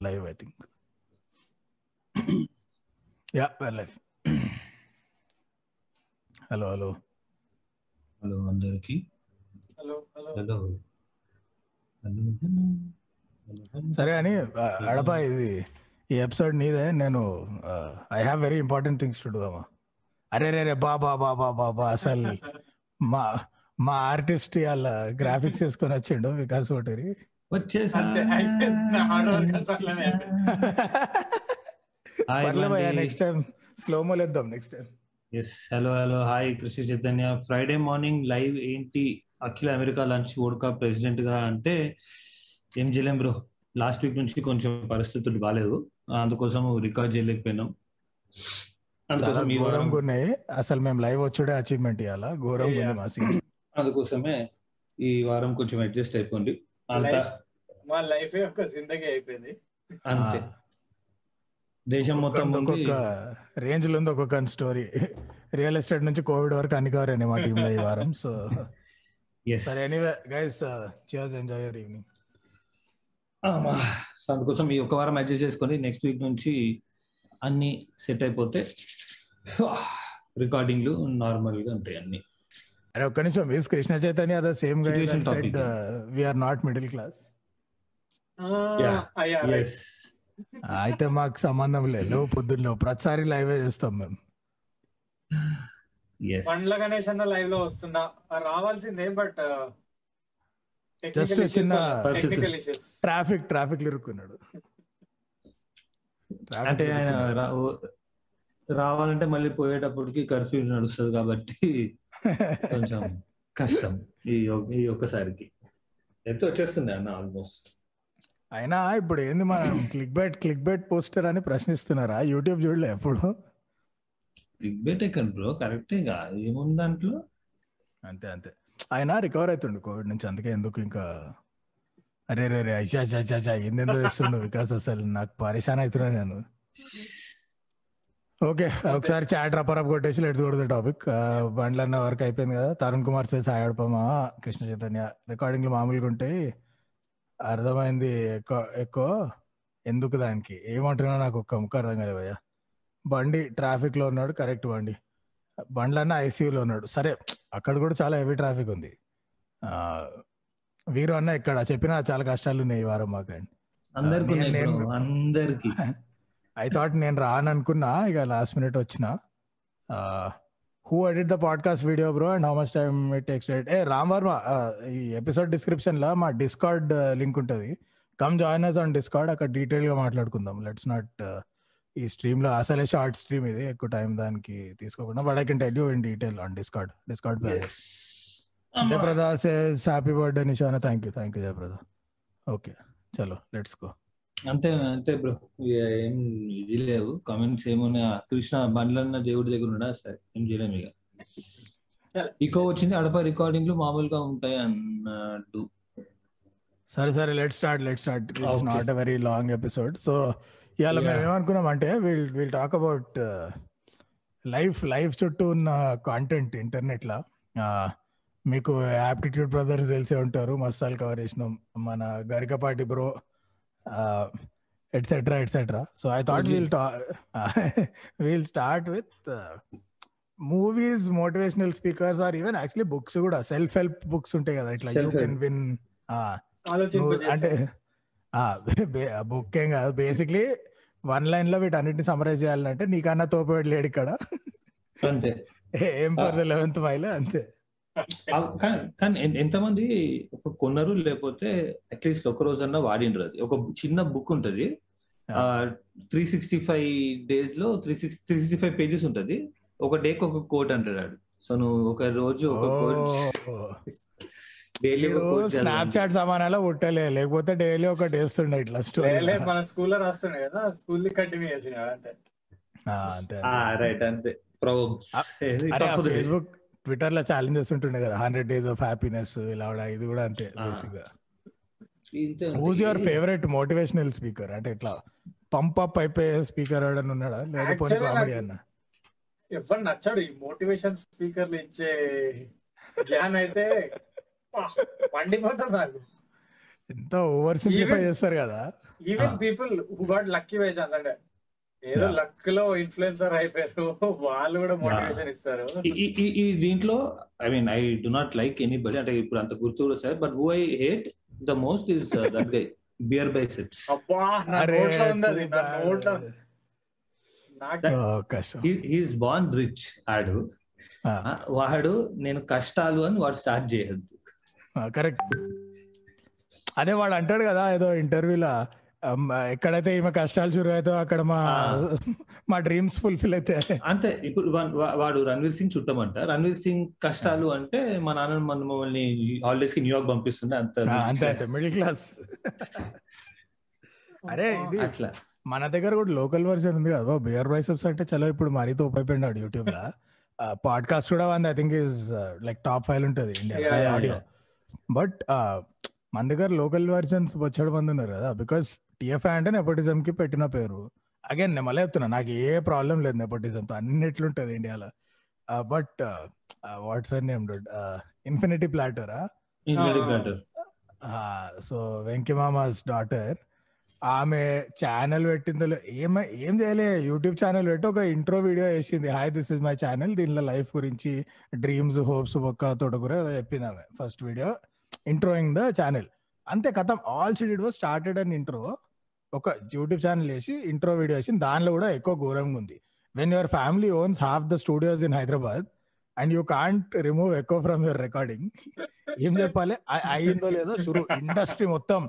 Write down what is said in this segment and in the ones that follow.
live, I think. yeah, we're live. hello, hello. Hello అందరికి. Hello hello hello hello hello సరే అని అడప ఇది ఈ ఎపిసోడ్ నీదే. నేను I have very important things to do అమ్మా. అరే రే రే బా బా బా బా బా బా అసలు మా మా ఆర్టిస్ట్ వాళ్ళ గ్రాఫిక్స్ వేసుకొని వచ్చిండు వికాస్ ఓటరి వచ్చేసా. నెక్స్ట్ టైం స్లో మోల్ వేద్దాం next time yes hello hello hi Krishi Chaitanya Friday morning live ఏంటి? అఖిల అమెరికా లంచ్ ఓడకా ప్రెసిడెంట్గా అంటే ఏం చేయలేం బ్రో లాస్ట్ వీక్ నుంచి కొంచెం పరిస్థితులు బాగాలేదు అందుకోసం రికార్డ్ చేయలేకపోయినాం అందుకోసం ఈ వారం ఘోరంగా ఉన్నాయి. అసలు మేము లైవ్ వచ్చుడే అచీవ్మెంట్ ఇవ్వాలా ఘోరంగా ఉంది మా అందుకోసమే ఈ వారం కొంచెం అడ్జస్ట్ అయిపోండి. మా లైఫ్ ఒక జిందగీ అయిపోయింది. అంతే. దేశం మొత్తం ఒక్కొక్క రేంజ్లో ఉంది ఒక్కొక్క స్టోరీ రియల్ ఎస్టేట్ నుంచి కోవిడ్ వరకు అన్ని కవర్ అయినాయి మా టీమ్లో ఈ వారం సో. Yes. సరే anyway guys cheers enjoy your evening Aama. So అందుకోసం ఈ ఒక వారం అడ్జస్ట్ చేసుకొని నెక్స్ట్ వీక్ నుంచి అన్ని సెట్ అయిపోతే రికార్డింగ్లు నార్మల్గా ఉంటాయి అన్ని. అరే ఒక్క నిమిషం. మీస్ కృష్ణ చైతన్య అదే same guy. Said we're not middle class అయితే మాకు సంబంధం లేదు. పొద్దున్న ప్రతిసారి లైవ్ చేస్తాం మేము. పండ్ల గణేష్ అన్న లైవ్లో వస్తున్నా. రావాల్సిందే బట్ Just చిన్న టెక్నికల్ ఇష్యూస్ ట్రాఫిక్ ట్రాఫిక్ ఇరుక్కున్నాడు. Traffic అంటే రావాలంటే మళ్ళీ పోయేటప్పటికి కర్ఫ్యూ నడుస్తుంది కాబట్టి కొంచెం కష్టం ఈ ఈ ఒక్కసారికి. ఎంత వచ్చేస్తుంది అన్న ఆల్మోస్ట్ అయినా ఇప్పుడు ఏంది మనం click bait click bait poster అని ప్రశ్నిస్తున్నారా? యూట్యూబ్ చూడలే ఎప్పుడు? క్లిక్ బెట్ ఎక్కడ బ్రో కరెక్టే ఏముంది దాంట్లో? అంతే అంతే. ఆయన రికవర్ అవుతుండు కోవిడ్ నుంచి అందుకే ఎందుకు ఇంకా? అరే రే రే అచ్చా ఏందేందో చేస్తుండు? వికాస్ అసలు నాకు పరేషాన్ అవుతున్నా నేను. ఓకే ఒకసారి చాట్ రపరప్ కొట్టేసి లెట్స్ కొడుతుంది టాపిక్ బండ్లన్న వర్క్ అయిపోయింది కదా తరుణ్ కుమార్ సేస్ ఆడపమా కృష్ణ చైతన్య రికార్డింగ్లు మామూలుగా ఉంటాయి. అర్థమైంది ఎక్కువ ఎక్కువ? ఎందుకు దానికి? ఏమంటున్నా నాకు ఒక్క ముక్క అర్థం కాలేదు భయ్యా. బండి ట్రాఫిక్లో ఉన్నాడు కరెక్ట్ బండి. బండ్లన్న ఐసీయూలో ఉన్నాడు. సరే అక్కడ కూడా చాలా హెవీ ట్రాఫిక్ ఉంది. వీరు అన్న ఇక్కడ చెప్పినా చాలా కష్టాలు ఉన్నాయి ఈ వారం మాకు అందరికి అందరికి. ఐ థాట్ నేను రాను అనుకున్నా ఇక లాస్ట్ మినిట్ వచ్చిన. Who edit the podcast video bro and how much time it takes ఏ రామ్ వర్మ ఈ ఎపిసోడ్ డిస్క్రిప్షన్లో మా డిస్కార్డ్ లింక్ ఉంటుంది. Come join us on Discord అక్కడ డీటెయిల్గా మాట్లాడుకుందాం. లెట్స్ నాట్ ఈ స్ట్రీమ్లో అసలే షార్ట్ స్ట్రీమ్ ఇది. ఎక్కువ టైం దానికి తీసుకోకుండా but I can tell you in detail on Discord Discord Jayaprada says happy birthday Nishana thank you thank you Jayaprada okay చలో లెట్స్ గో అంతే అంతే బ్రో ఏం ఇది లేవు. కామెంట్స్ ఏమున్నా కృష్ణ బండ్లన్న దేవుడి దగ్గర ఉన్నా సరే ఏం చేయలేము ఇక. ఇకో వచ్చింది. అడప రికార్డింగ్లు మామూలుగా ఉంటాయి అన్నట్టు సరే సరే let start let start it's. Not a very long episode so ఇవాళ మేము. ఏమనుకున్నాం అంటే will will talk about life life చుట్టూ ఉన్న కాంటెంట్ ఇంటర్నెట్ లా మీకు యాప్టిట్యూడ్ బ్రదర్స్ తెలిసే ఉంటారు. మస్తాలు కవర్ చేసినాం. మన Garikapati bro et cetera et cetera so I thought Okay. Will will start with movies motivational speakers or even actually books కూడా self help books ఉంటాయి కదా ఇట్లా యూ. కెన్ విన్ అంటే బుక్ ఏం కాదు. బేసిక్లీ వన్ లైన్లో వీటన్నిటిని సమరైజ్ చేయాలంటే నీకన్నా తోపేడు లేడు ఇక్కడ. ఏ- ద లెవెన్త్ మైల్ అంతే. కానీ- ఎంతమంది ఒక కొనరు లేకపోతే అట్లీస్ట్ ఒక రోజన్నా వాడిండ్రు అది. ఒక చిన్న బుక్ ఉంటది. త్రీ సిక్స్టీ ఫైవ్ డేస్లో three six three sixty five pages ఉంటది. ఒక డేకి ఒక కోట్ అంటాడు సో నువ్వు ఒక రోజు ఒక కోట్ డైలీ స్నాప్ చాట్ సమానాలో పుట్టలే. లేకపోతే డైలీ ఒకటి వేస్తుండే ఇట్లా స్టోరీ లే, మన స్కూల్లో రాస్తుండే కదా. స్కూల్ కంటిన్యూ చేసిన అంతే రైట్ అంతే. ఫేస్బుక్ ట్విట్టర్లో ఛాలెంజెస్ ఉంటుండే కదా హండ్రెడ్ డేస్ ఆఫ్ హ్యాపీనెస్ ఇలా ఇది కూడా అంతే. బేసిక్గా whose your favourite motivational speaker అంటే ఇట్లా పంప్ అప్ అయిపోయే స్పీకర్ ఎవడన్నా ఉన్నాడా? లేకపోతే కామెడీ అన్న? ఎవరు నచ్చాడు ఈ మోటివేషన్ స్పీకర్లు ఇచ్చే జ్ఞాన్ అయితే పా, మండిపోతుంది నాకు. ఎంత ఓవర్ సింప్లిఫై Even- చేస్తారు కదా. Even. People who got lucky chance అంటే ఏదో. లక్లో ఇన్ఫ్లుయెన్సర్ అయిపోయారు. వాళ్ళు కూడా మోటివేషన్ ఇస్తారు. ఈ- దీంట్లో I mean I do not like anybody అంటే ఇప్పుడు అంత గుర్తు కూడా sir but who I hate the most is that guy BeerBiceps అబ్బా నా అరే నోట్లో ఉంది అది నా నోట్లో హీస్ బాన్ రిచ్ ఆడు. వాడు నేను కష్టాలు అని వాడు స్టార్ట్ చేయొద్దు. కరెక్ట్ అదే వాడు అంటాడు కదా ఏదో ఇంటర్వ్యూలో ఎక్కడైతే ఈమె కష్టాలు షురు అవుతాయో అక్కడ మా. మా డ్రీమ్స్ ఫుల్ఫిల్ అయితే. అంటే ఇప్పుడు వాడు రణ్వీర్ సింగ్ చుట్టమంట రణ్వీర్ సింగ్ కష్టాలు అంటే మా నాన్న మన మమ్మల్ని హాలిడేస్కి న్యూయార్క్ పంపిస్తుండే అంత అంతే అంతే మిడిల్ క్లాస్ అరే ఇది అట్లా. మన దగ్గర కూడా లోకల్ వర్షన్ ఉంది కదా బియర్ బైసెప్స్ అంటే చలో ఇప్పుడు మరీ తోపైపోయినాడు యూట్యూబ్లో. పాడ్కాస్ట్ కూడా ఉంది I think is like top five ఉంటుంది ఇండియా ఆడియో బట్ మన దగ్గర లోకల్ వర్షన్స్ వచ్చాడు మంది ఉన్నారు కదా బికాస్ టిఎఫ్ఐ అంటే నెపోటిజం కి పెట్టిన పేరు. అగైన్ నేను మళ్ళీ చెప్తున్నా నాకు ఏ ప్రాబ్లం లేదు నెపోటిజం తో అన్నిట్లుంటది ఇండియాలో. But what's name dude infinity ప్లాటరా Ah. So Venky మామాస్ డాటర్ ఆమె ఛానల్ పెట్టిందో లే- ఏం చేయలే యూట్యూబ్ ఛానల్ పెట్టి ఒక ఇంట్రో వీడియో వేసింది hi this is my channel దీనిలో లైఫ్ గురించి డ్రీమ్స్ హోప్స్ ఒక్క తోటకూర ఏదో చెప్పింది ఆమె. First video introducing the channel అంతే కథం. All she did was started and intro ఒక యూట్యూబ్ ఛానల్ వేసి ఇంట్రో వీడియో వేసి దానిలో కూడా ఎక్కువ ఘోరంగా ఉంది. When your family owns half the studios in Hyderabad and you can't remove ఎక్కువ ఫ్రమ్ యువర్ రికార్డింగ్ ఏం చెప్పాలి? అయిందో లేదో షురు ఇండస్ట్రీ మొత్తం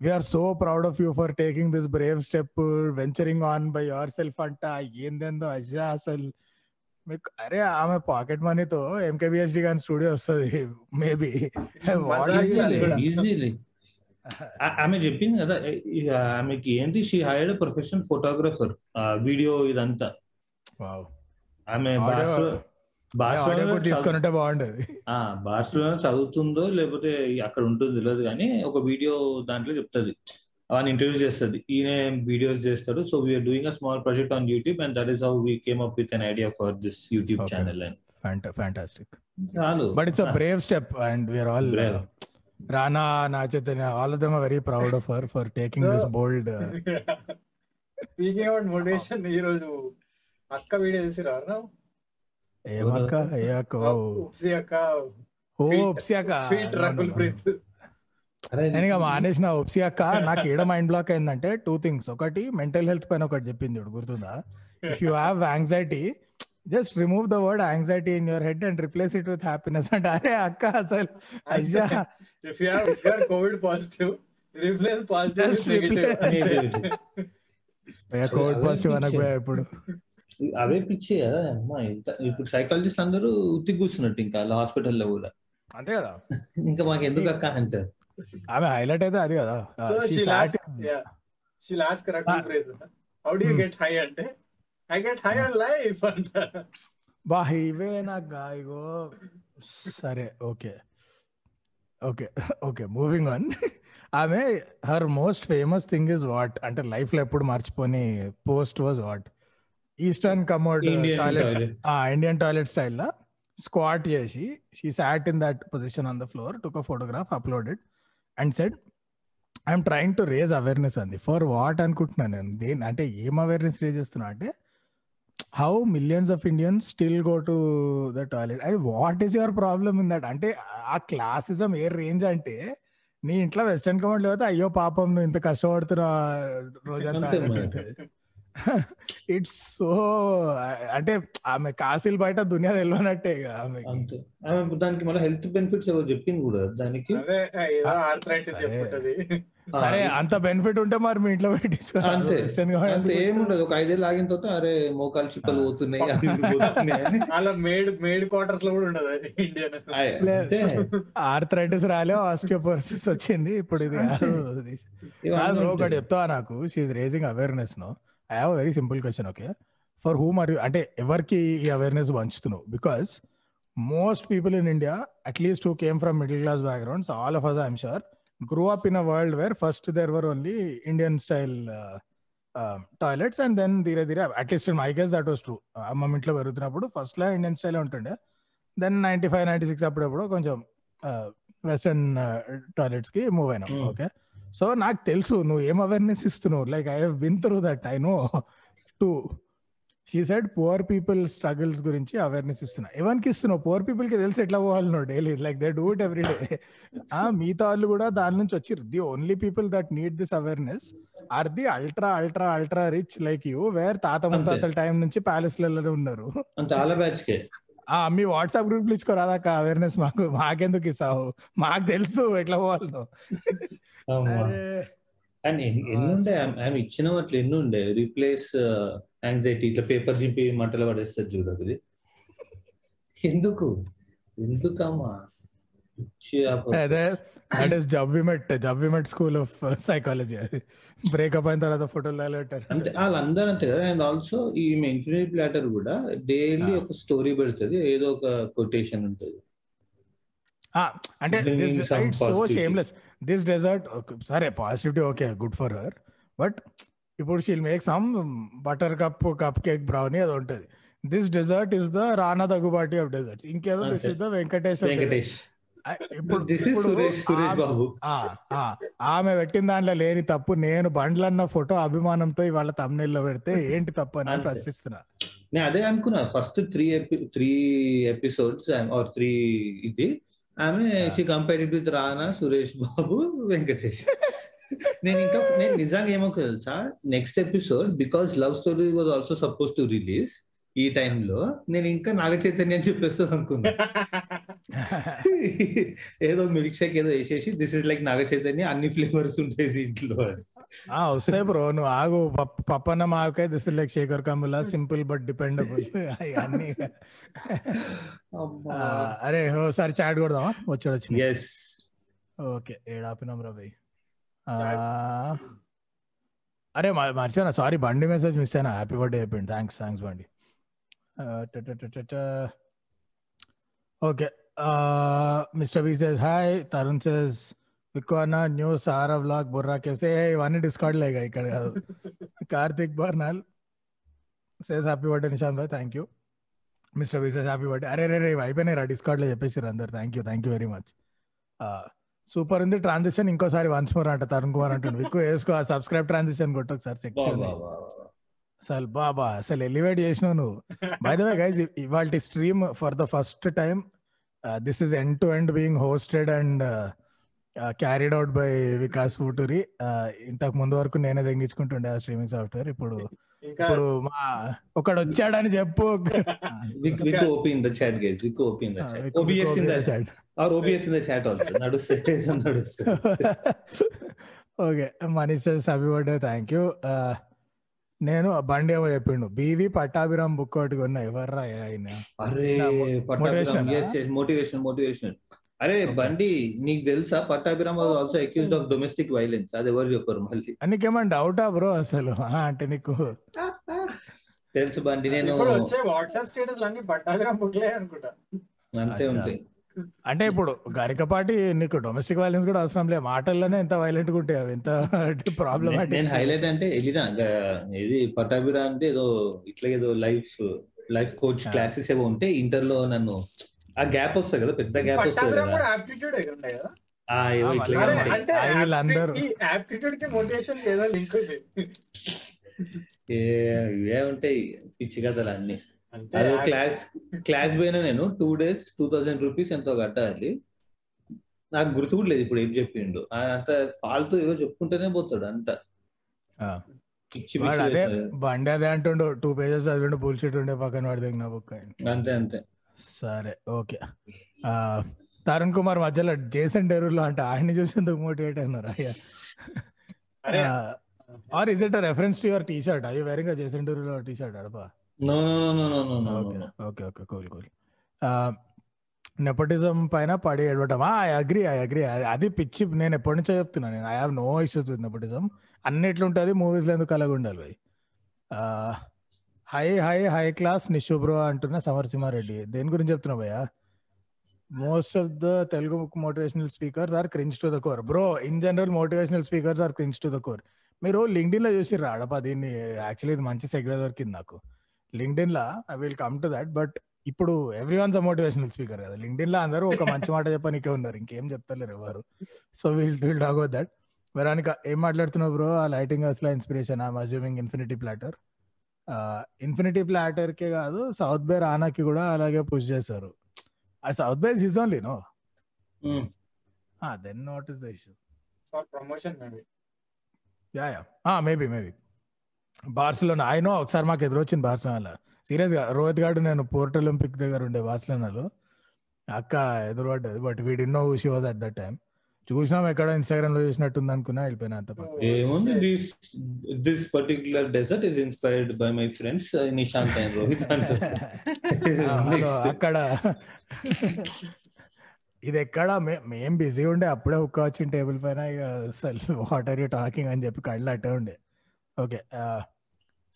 we're so proud of you for taking this brave step venturing on by yourself అంట ఏందేందో అజ్జా అసలు. మీకు అరే ఆమె పాకెట్ మనీతో ఎంకేబిహెచ్డి గాని స్టూడియో వస్తుంది మేబీ ఆమె చెప్పింది కదా ఇక ఆమెకి ఏంటి she hired professional photographer video ఇదంతా. ఆమె తీసుకుంటే బాగుండేది. ఆ బార్సలోనా చదువుతుందో లేకపోతే అక్కడ ఉంటుందో తెలియదు కానీ ఒక వీడియో దాంట్లో చెప్తుంది. ఆయన ఇంటర్వ్యూస్ చేస్తుంది. ఈయన వీడియోస్ చేస్తాడు. So we are doing a small project on YouTube and that is how we came up with an idea for this YouTube. Channel అని ఫ్యాంటాస్టిక్ చాలు. But it's a brave step and we are all Rana Naga Chaitanya all of them are very proud of her for taking this bold speaking out motivation ఈ రోజు. అక్క video చేసిరా ఏమక్క ఏ అక్క? ఉప్సి అక్క? ఓ. ఉప్సి అక్క. Feet Rakul. Preet నేను ఇక మానేసిన ఉప్సి అక్క. నాకు ఏడ మైండ్ బ్లాక్ అయిందంటే టూ థింగ్స్ ఒకటి మెంటల్ హెల్త్ పైన ఒకటి చెప్పింది చూడు గుర్తుందా? If you have anxiety just remove the word anxiety in your head and replace it with happiness అంటే అరే అక్క అసలు అయ్యా. If you if you are covid positive replace positive Just negative. Covid positive. అనకపోయా ఇప్పుడు? అవే పిచ్చే కదా అమ్మా ఇంత ఇప్పుడు సైకాలజిస్ట్ అందరూ ఉత్తి కూర్చున్నట్టు ఇంకా హాస్పిటల్లో కూడా. అంతే కదా. ఇంకా మాకు ఎందుకు అక్క అంటారు ఆమె హైలైట్ అయితే అది కదా. She lost in- yeah she lost Rakul Ah. Preet how do you. Get high అంటే I get high on life అంట. బా ఇగో సరే okay. Okay okay moving on ఆమె her most famous thing is what అంటే లైఫ్లో ఎప్పుడు మర్చిపోని post was what eastern commode Indian toilet toilet. Indian toilet స్టైల్లో స్క్వాట్ చేసి she sat in that position on the floor took a photograph uploaded and said I'm trying to raise awareness అంది for what అనుకుంటున్నాను నేను? దేని అంటే ఏం awareness raise చేస్తున్నా అంటే how millions of Indians still go to the toilet I what is your problem in that అంటే ఆ క్లాసిజం ఏ రేంజ్ అంటే నీ ఇంట్లో వెస్టర్న్ కమాండ్ లేకపోతే అయ్యో పాపం నువ్వు ఇంత కష్టపడుతున్నా రోజంతా. ఇట్స్ సో అంటే ఆమె కాశీలు బయట దునియా తెలియనట్టే ఆమె దానికి మళ్ళీ హెల్త్ బెనిఫిట్స్ ఏవో చెప్పింది కూడా దానికి? సరే. అంత బెనిఫిట్ ఉంటే మరి మీ ఇంట్లో పెట్టించుకో. అంతే. వెస్టర్న్ అంతే ఏముండదు. ఒక ఐదేళ్ళు ఆగిన తర్వాత అరే మోకాలు చిప్పలు పోతున్నాయి. అలా మేడ్ మేడ్ క్వార్టర్స్లో కూడా ఉండదు ఇండియన్ ఆర్థరైటిస్ రాలే ఆస్టియోపోరోసిస్ వచ్చింది. ఇప్పుడు ఇది ఒకటి ఉంటాయి. చెప్తా నాకు? She raising awareness no I have very simple question okay for who మరి అంటే ఎవరికి ఈ awareness పంచుతున్నావు? Because most people in India at least who came from middle class backgrounds all of us I'm sure grow up in a world where first there were only Indian style toilets and then ధీరే ధీరే at least my guess that was true అమ్మమ్మ ఇంట్లో పెరుగుతున్నప్పుడు ఫస్ట్లో Indian style ఉంటుండే. Then ninety five ninety six అప్పుడప్పుడు కొంచెం western టాయిలెట్స్కి move అయినాం. Okay so నాకు తెలుసు నువ్వు ఏం అవేర్నెస్ ఇస్తున్నావు? Like I have been through that I know to she side poor people struggles గురించి అవేర్నెస్ ఇస్తున్నా. ఎవరికి ఇస్తున్నావు? పువర్ పీపుల్కి తెలిసి ఎట్లా పోవాలి నువ్వు daily like they do it every day ఆ మిగతా వాళ్ళు కూడా దాని నుంచి వచ్చి the only people that need this awareness are the ultra ultra ultra rich like you were తాత ముత్తాతల టైం నుంచి ఉన్నారు. బ్యాచ్ కే. ఆ మీ వాట్సాప్ గ్రూప్ ఇచ్చుకోరాదాక అవేర్నెస్ మాకు మాకెందుకు ఇస్తావు? మాకు తెలుసు ఎట్లా పోవాలి నువ్వు. అరే. కానీ ఎన్ని ఉండే ఇచ్చిన అట్లా ఎన్ని ఉండే? రీప్లేస్ యాంగ్జైటీ ఇట్లా పేపర్ చింపి మంటలు పడేస్తారు చూడు అది. ఎందుకు? ఎందుకమ్మా? ఇస్ జబ్బిమెట్ జబ్బిమెట్ స్కూల్ ఆఫ్ సైకాలజీ బ్రేకప్ అయిన తర్వాత ఫోటోలు పెట్టారు. అంటే వాళ్ళందరూ అంతే కదా? అండ్ ఆల్సో ఈ ఇన్ఫినిటీ ప్లాటర్ కూడా డైలీ. ఒక స్టోరీ పెడుతుంది ఏదో ఒక కొటేషన్ ఉంటుంది. అంటే సో. షేమ్లెస్ దిస్ డెజర్ట్ సరే positivity okay good for her but ఇప్పుడు she'll make some butter cup cup cake brownie అది ఉంటుంది this dessert is the Rana Daggubati of desserts ఇంకేదో దిస్. ఇస్ ద వెంకటేష్ ఆ, ఇప్పుడు ఆమె- పెట్టిన దాంట్లో లేని తప్పు నేను బండ్లన్న ఫోటో అభిమానంతో ఇవాళ తమ్నేల్లో పెడితే ఏంటి తప్పు అని. ప్రశ్నిస్తున్నా. నేను అదే అనుకున్నా first three three episodes or three ఇది ఆమె she compared with Rana Suresh Babu Venkatesh నేను ఇంకా నేను నిజంగా ఏమో తెలుసా? Next episode because Love Story was also suppose to release ఈ టైంలో నేను ఇంకా నాగ చైతన్య చెప్పేస్తాను అనుకున్నా. ఏదో మిల్క్ షేక్ ఏదో వేసేసి this is like Naga Chaitanya అన్ని ఫ్లేవర్స్ ఉంటాయి దీంట్లో వస్తాయి బ్రో నువ్వు ఆగు పప్- పప్పన్న మాకే this like Shekhar Kammula simple but dependable అన్ని. అరే ఓసారి చాట్ కొడదామా? వచ్చాడు వచ్చింది ఎస్ ఓకే ఏడాపినాం ఆ, అరే మ- మర్చిపోయినా. సారీ బండి మెసేజ్ మిస్ అయినా. హ్యాపీ బర్త్డే అయిపోయింది thanks thanks Bandi. Okay mister V says hi Tarun says విక్వానా new సారా వ్లాగ్ బుర్రా కేవ్స్ ఏ ఇవన్నీ డిస్కార్డ్ లేగా ఇక్కడ కాదు. Karthik బర్నాల్ says happy birthday Nishant Bhai thank you mister V says happy birthday అరే రే రే అయిపోయినాయి రా డిస్కార్డ్లో చెప్పేసారు అందరు. Thank you thank you very much super ఉంది. ట్రాన్సిషన్ ఇంకోసారి వన్స్ మోర్ అంట. తరుణ్ కుమార్ అంటుండు. ఎక్కువ వేసుకో సబ్స్క్రైబ్ ట్రాన్సిషన్ కొట్టు ఒకసారి సెక్షన్ అసలు బాబా అసలు ఎలివేట్ చేసినావు నువ్వు. బై ద వే గైజ్ ఇవాళ stream for the first time this is end to end being hosted and carried out by Vikas Uturi ఇంతకు ముందు వరకు నేనే తెంగించుకుంటుండే ఆ స్ట్రీమింగ్ సాఫ్ట్వేర్ ఇప్పుడు ఇప్పుడు మా ఒకడు వచ్చాడని చెప్పు. నడుస్తే నడుస్తే. Okay Manish happy birthday thank you నేను బండి ఏమో చెప్పిండు. బీవి పట్టాభిరామ్ బుక్ ఒకటి కొన్నా. ఎవర్రా ఆయన? మోటివేషన్ మోటివేషన్ అరే బండి నీకు తెలుసా? Pattabhiram also accused of domestic violence అది ఎవరు చెప్పారు మళ్ళీ? నీకేమైనా డౌటా బ్రో అసలు? అంటే నీకు తెలుసు బండి నేను వచ్చే వాట్సాప్ స్టేటస్ అన్ని పట్టాభిరామ్ బుక్లే అనుకుంటా. అంతే. ఉంటాయి. అంటే ఇప్పుడు గరికపాటి నీకు డొమెస్టిక్ వైలెన్స్ కూడా అవసరం లేదు మాటల్లోనే ఎంత వైలెంట్గా ఉంటాయి అవి? ఎంత ప్రాబ్లమ్ నేను హైలైట్ అంటే వెళ్ళిన ఇది పట్టాభిరా అంటే ఏదో ఇట్లా ఏదో లైఫ్ లైఫ్ కోచ్. క్లాసెస్ ఏవో ఉంటే ఇంటర్లో నన్ను ఆ గ్యాప్ వస్తుంది కదా పెద్ద గ్యాప్ వస్తుంది కదా. ఉంటాయి ఏదో ఇవే పిచ్చి కథలు అన్ని. అదే క్లాస్ క్లాస్ పోయినా నేను two days two thousand rupees ఎంతో కట్టాలి. నాకు గుర్తు కూడా లేదు ఇప్పుడు ఏం చెప్పిండు. అంత ఫాల్తూ ఏవో చెప్పుకుంటూనే పోతాడు అంత. అదే. బండి అదే అంటుండు టూ పేజెస్ చదివిండు బుల్షిట్ ఉండే పక్కన వాడి దగ్గర బుక్ అంతే అంతే. సరే ఓకే. తరుణ్ కుమార్ మధ్యలో జేసన్ డెరూలో అంటే ఆయన్ని చూసి ఎందుకు మోటివేట్ అయినారు? అయ్యా or is it reference to your T shirt are you wearing Jason Derulo T shirt Adapa? Okay okay okay cool cool nepotism పైన పడి ఏడవటం ఐ అగ్రి ఐ అగ్రి అది పిచ్చి నేను ఎప్పటి నుంచో చెప్తున్నా నేను. I have no issues with nepotism అన్నిట్లుంటది మూవీస్లో ఎందుకు అలాగ ఉండాలి హై హై హై క్లాస్ నిశుభ్రో అంటున్న సమర్సింహారెడ్డి దేని గురించి చెప్తున్నావు భయ్యా? Most of the Telugu motivational speakers are cringe to the core bro in general motivational speakers are cringe to the core మీరు లింక్డ్ఇన్లో చూసి రాడపా దీన్ని? యాక్చువల్లీ ఇది మంచి సెగ్వే దొరికింది నాకు. LinkedIn law I will come to that but ఇప్పుడు ఎవ్రీ వన్స్ మోటివేషనల్ స్పీకర్ కదా. లింక్డ్ఇన్లో అందరూ ఒక మంచి మాట చెప్పనికే ఉన్నారు. ఇంకేం చెప్తలేరు ఎవరు. So will will talk about that వెరానిక ఏం మాట్లాడుతున్నావు బ్రో ఆ లైటింగ్ అసలు inspiration I'm assuming Infinity Platter Infinity Platter కే కాదు సౌత్ బే రానాకి కూడా అలాగే పుష్ చేశారు. ఆ South Bay is only no then not is the issue for promotion maybe yeah yeah maybe maybe Barcelona I know ఒకసారి మాకు ఎదురొచ్చింది బార్సిలోనాలో సీరియస్గా రోహిత్ గారు నేను పోర్ట్ ఒలింపిక్ దగ్గర ఉండే బార్సిలోనాలో అక్క ఎదురుపడ్డది బట్ వీడి no she was at that time చూసినాం ఎక్కడ ఇన్స్టాగ్రామ్లో చూసినట్టుంది అనుకున్నా వెళ్ళిపోయినా అంత పక్క. ఏముంది this this particular dessert is inspired by my friends Nishant and Rohit అక్కడ. ఇది ఎక్కడ? మే- బిజీ ఉండే అప్పుడే ఒక్క వచ్చిన టేబుల్ పైన ఇక అసలు వాట్ ఆర్ యూ టాకింగ్ అని చెప్పి కళ్ళు అట్టే ఉండే. ఓకే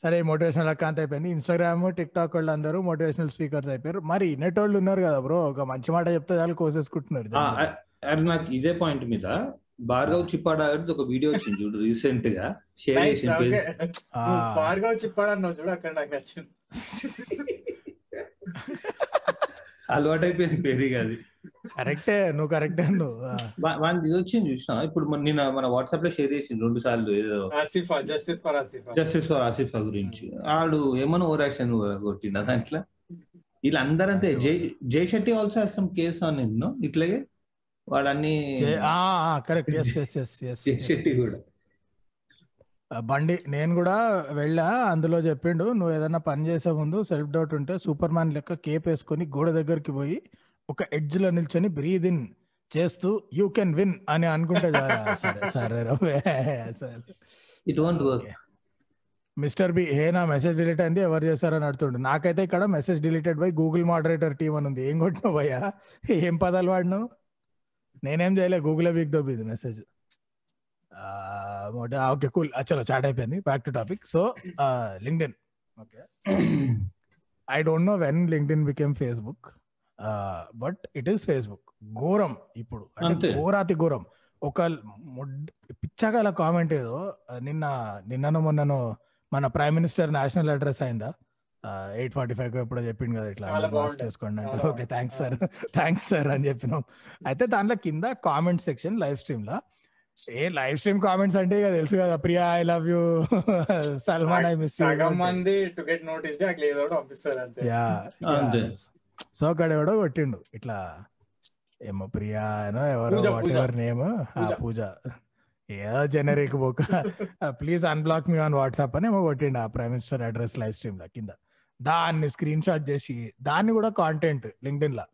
సరే మోటివేషనల్ అకౌంట్ అయిపోయింది ఇన్స్టాగ్రామ్ టిక్ టాక్ వాళ్ళు అందరూ మోటివేషనల్ స్పీకర్స్ అయిపోయారు. మరి ఇన్నటోళ్ళు ఉన్నారు కదా బ్రో ఒక మంచి మాట చెప్తే చాలు కోసేసుకుంటున్నారు. అది నాకు ఇదే పాయింట్ మీద భార్గవ్ చిప్పాడ గారిది ఒక వీడియో వచ్చింది చూడు రీసెంట్గా షేర్ ఆ. భార్గవ్ చిప్పాడన్నావు చూడు అక్కడ నాకు నచ్చింది. అలవాటు అయిపోయింది పేరు అది. కరెక్టే నువ్వు కరెక్టే నువ్వు ఇది వచ్చింది చూసిన ఇప్పుడు మన- నిన్న మన వాట్సాప్లో షేర్ చేసింది రెండు సార్లు ఏదో. Asifa justice for Asifa justice for Asifa గురించి. ఆడు ఏమన్నా ఓవర్ యాక్షన్ కొట్టిండ దాంట్లో? వీళ్ళందరంతే Jay Jay Shetty also has some case on him no ఇట్లాగే? వాడన్ని జే- ఆ, ఆ, correct yes yes yes yes Jay Shetty కూడా. ఆ బండి నేను కూడా వెళ్ళా అందులో చెప్పిండు నువ్వు ఏదైనా పని చేసే ముందు సెల్ఫ్ డౌట్ ఉంటే సూపర్ మ్యాన్ లెక్క కేప్ వేసుకొని గోడ దగ్గరికి పోయి ఒక ఎడ్జ్లో నిల్చొని బ్రీద్ ఇన్ చేస్తూ యూ కెన్ విన్ అని అనుకుంటే. సరే సరే రవ్వే. అసలు. It won't work mister B hey నా మెసేజ్ డిలీట్ అయింది ఎవరు చేశారని అడుగుతుండు. నాకైతే ఇక్కడ message deleted by Google moderator team అని ఉంది. ఏం కొట్టినావు భయ్యా? ఏం పదాలు వాడినావు? నేనేం చేయలే గూగుల్ వీక్ దొబ్బింది మెసేజ్. Okay cool. చలో చాట్ అయిపోయింది. Back to topic so LinkedIn okay. I don't know when LinkedIn became Facebook but it is Facebook ఘోరం ఇప్పుడు. అంటే. ఘోరాతి ఘోరం. ఒక పిచ్చగల కామెంట్ ఏదో నిన్న నిన్నను మొన్నను మన ప్రైమ్ మినిస్టర్ నేషనల్ అడ్రస్ అయిందా? ఎయిట్ ఫార్టీ ఫైవ్ ఎప్పుడో చెప్పిండు కదా ఇట్లా బాగుండే. చేసుకోండి అంటే okay thanks sir thanks sir అని చెప్పినాం. అయితే దాంట్లో కింద కామెంట్ సెక్షన్ లైవ్ స్ట్రీమ్ లా ఏ లైవ్ స్ట్రీమ్ కామెంట్స్ అంటే ఇక తెలుసు కదా Priya I love you Salman I miss మంది టు గెట్ నోటీస్ అట్లా ఏదో ఒకటి పంపిస్తారు అంతే. యా. సో అక్కడ ఎవడో కొట్టిండు ఇట్లా ఏమో ప్రియా అనో ఎవరో Pooja, what Pooja. Ever name? ఆ పూజ. పూజ. ఏదో generic book please unblock me on WhatsApp అని ఏమో కొట్టిండు ఆ ప్రైమ్ మినిస్టర్ అడ్రస్ లైవ్ స్ట్రీమ్లో కింద. దాన్ని స్క్రీన్ షాట్ చేసి దాన్ని కూడా content LinkedIn law.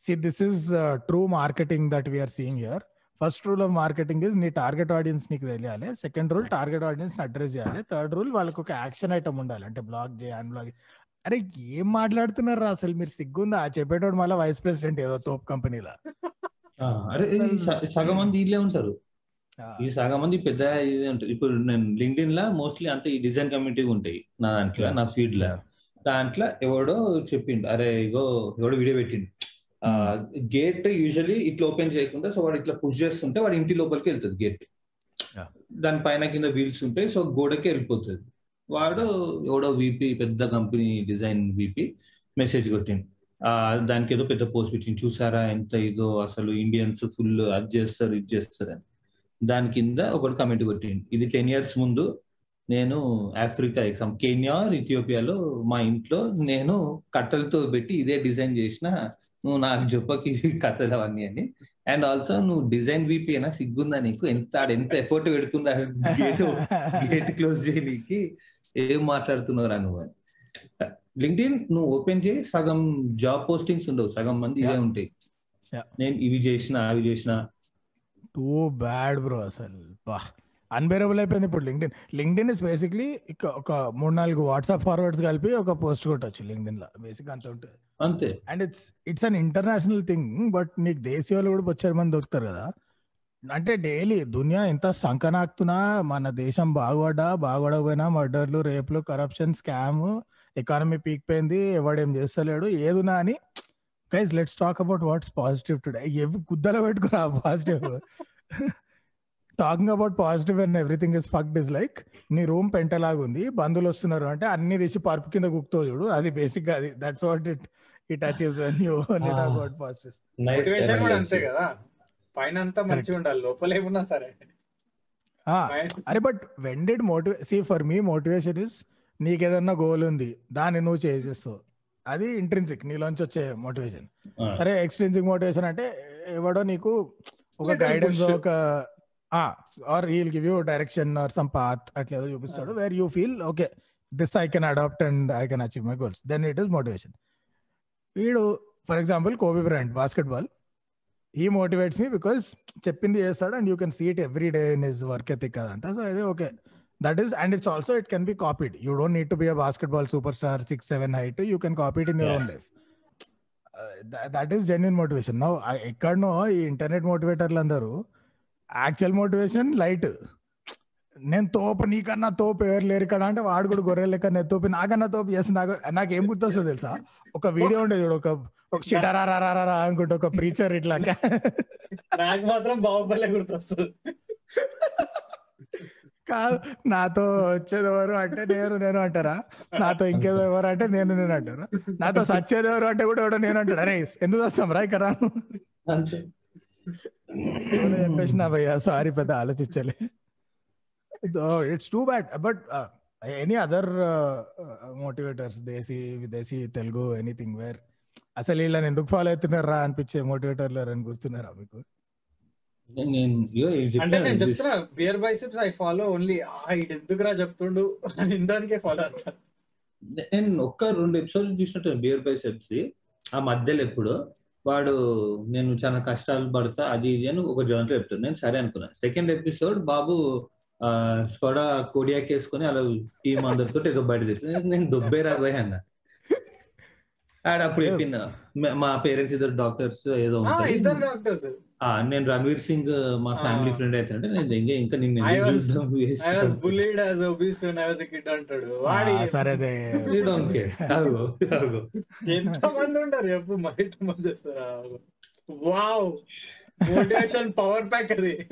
See this is true marketing that we are seeing here first rule of marketing is నీ టార్గెట్ ఆడియన్స్ నీకు తెలియాలి. Second rule target audience address చేయాలి. థర్డ్ రూల్ వాళ్ళకి ఒక యాక్షన్ ఐటమ్ ఉండాలి. అంటే బ్లాగ్ చేయ అన్బ్లాగ్ అరే ఏం మాట్లాడుతున్నారు అసలు? మీరు సిగ్గుందా? చెప్పేటోడు మళ్ళీ వైస్ ప్రెసిడెంట్ ఏదో తోప్ కంపెనీలో అరే సగం మంది వీళ్ళే ఉంటారు. ఈ సగం మంది పెద్ద ఇదే ఉంటారు. ఇప్పుడు నేను లింక్డ్ఇన్ లా మోస్ట్లీ అంటే ఈ డిజైన్ కమ్యూనిటీ ఉంటాయి నా దాంట్లో. నా ఫీడ్ లా. దాంట్లో ఎవడో చెప్పిండు. అరే ఇగో ఎవడో వీడియో పెట్టిండు. గేట్ యూజువలీ ఇట్లా ఓపెన్ చేయకుండా సో వాడు ఇట్లా పుష్ చేస్తుంటే వాడు ఇంటి లోపలికి వెళ్తుంది గేట్. దాని పైన కింద వీల్స్ ఉంటాయి సో గోడకి వెళ్ళిపోతుంది. వాడు ఎవడో విపి పెద్ద కంపెనీ డిజైన్ విపి మెసేజ్ కొట్టిండు. ఆ దానికి ఏదో పెద్ద పోస్ట్ పెట్టింది చూసారా ఎంత ఇదో అసలు ఇండియన్స్ ఫుల్ అది చేస్తారు ఇది చేస్తారు అని. దాని కింద ఒకటి కమెంట్ కొట్టింది ఇది టెన్ ఇయర్స్ ముందు నేను ఆఫ్రికా ఎగ్జామ్ కెన్యా ఇథియోపియాలో మా ఇంట్లో నేను కట్టెలతో పెట్టి ఇదే డిజైన్ చేసిన నువ్వు నాకు చెప్పకి కథలు అవన్నీ అని. అండ్ ఆల్సో నువ్వు డిజైన్ వీపీ అయినా సిగ్గుందా నీకు? ఎంత ఎంత ఎఫర్ట్ పెడుతున్నా గేట్ గేట్ క్లోజ్ చేయడానికి ఏం మాట్లాడుతున్నారా నువ్వు అని. లింక్డ్ఇన్ నువ్వు ఓపెన్ చేయి సగం జాబ్ పోస్టింగ్స్ ఉండవు సగం మంది ఇవే. ఉంటాయి. నేను ఇవి చేసిన అవి చేసిన. టూ బ్యాడ్ బ్రో అసలు. అన్బేరబుల్ అయిపోయింది ఇప్పుడు లింక్డ్ఇన్ లింక్డ్ఇన్ ఇస్ బేసిక్లీ ఒక మూడు నాలుగు వాట్సాప్ ఫార్వర్డ్స్ కలిపి ఒక పోస్ట్ కొట్టచ్చు లింక్డ్ఇన్లో. బేసిక్ అంత ఉంటుంది అంతే. And it's it's an international thing but నీకు దేశీయ వాళ్ళు కూడా వచ్చే మంది దొరుకుతారు కదా. అంటే డైలీ దునియా ఎంత సంకనాక్తున్నా మన దేశం బాగుపడ్డా బాగుపడకపోయినా మర్డర్లు రేపులు కరప్షన్ స్కామ్ ఎకానమీ పీక్ పోయింది ఎవడేం చేస్తలేడు ఏదునా అని. Guys let's talk about what's positive today ఎవి గుద్దలో పెట్టుకురా positive talking about positive and everything is fucked is like నీ రూమ్ పెంటలాగా ఉంది బంధువులు వస్తున్నారు అంటే అన్ని తీసి పరుపు కింద కుక్తో చూడు. అది బేసిక్గా అది. That's what it it achieves when you about positive motivation కూడా అంతే కదా. పైన అంతా మంచిగా ఉండాలి లోపల ఏమున్నా సరే. అరే but when did motive see for me motivation is నీకు ఏదన్నా గోల్ ఉంది దాన్ని నువ్వు చేసేస్తావు. అది ఇంట్రెన్సిక్ నీలోంచి వచ్చే మోటివేషన్ సరే ఎక్స్ట్రెన్సిక్ మోటివేషన్ అంటే ఎవడో నీకు ఒక గైడెన్స్. ఒక or he'll give you direction or some path అట్లా ఏదో చూపిస్తాడు where you feel okay this I can adapt and I can achieve my goals then it is motivation వీడు for example Kobe Bryant basketball he motivates me because చెప్పింది చేస్తాడు and you can see it every day in his work ethic అదంతా. So అదే okay that is and it's also it can be copied you don't need to be a basketball superstar six seven height you can copy it in your own life that is genuine motivation no ఎక్కడనో ఈ internet మోటివేటర్లు అందరూ actual motivation light నేను తోపు నీకన్నా తోపు ఎవరు లేరు ఇక్కడ అంటే వాడు కూడా గొర్రెల లెక్క నేను తోపు నాకన్నా తోపు చేసి నాకు నాకేం గుర్తొస్తుంది తెలుసా? ఒక వీడియో ఉండేది చూడు ఒక ఒక షిటారా అనుకుంటే ఒక ప్రీచర్ ఇట్లా నాకు మాత్రం బాహుబలి గుర్తొస్తుంది కాదు నాతో వచ్చేది ఎవరు అంటే నేను నేను అంటారా? నాతో ఇంకేదో ఎవరు అంటే నేను నేను అంటారా? నాతో సచ్చేది ఎవరు అంటే కూడా ఎవడో నేను అంటాడు. అరే ఎందుకు వస్తాం రా ఇక్కడ? చెప్పేసిన భయ్యా సారీ పెద్ద ఆలోచించాలి. It's too bad but any other motivators దేశీ విదేశీ తెలుగు ఎనీథింగ్ వేర్ అసలు వీళ్ళని ఎందుకు ఫాలో అవుతున్నారా అనిపించే మోటివేటర్లు అని గుర్తున్నారా మీకు? అంటే నేను చెప్తున్నా Beer Biceps I follow only ఇది ఎందుకురా చెప్తుండు? అని ఇందానికే ఫాలో అవుతా నేను ఒక్క రెండు ఎపిసోడ్స్ చూసినట్టు బియర్ బై సెప్స్ ఆ మధ్యలో ఎప్పుడు? వాడు నేను చాలా కష్టాలు పడతా అది ఇది అని ఒక జోన్లో చెప్తాను నేను సరే అనుకున్నాను సెకండ్ ఎపిసోడ్ బాబు స్కోడా కోడియాక్ వేసుకొని అలా టీం అందరితో ఏదో బయట తిరుగుతుంది నేను దొబ్బే రాబోయే అన్న. ఆడ అప్పుడు చెప్పింది "మా- పేరెంట్స్ ఇద్దరు డాక్టర్స్ ఏదో ఆ, నేను రణవీర్ సింగ్ మా ఫ్యామిలీ. ఫ్రెండ్ అయితే అంటే నేను ఇంకా ఇంకా నిన్ను was- చూద్దాం I was bullied as obese I was kid అంటాడు. వాడి సరే అదే. You don't care. అగో, అగో. ఎంత మంది ఉంటారు మరి మంది చేస్తారా? వావ్. మోటివేషన్ పవర్ ప్యాక్ అది.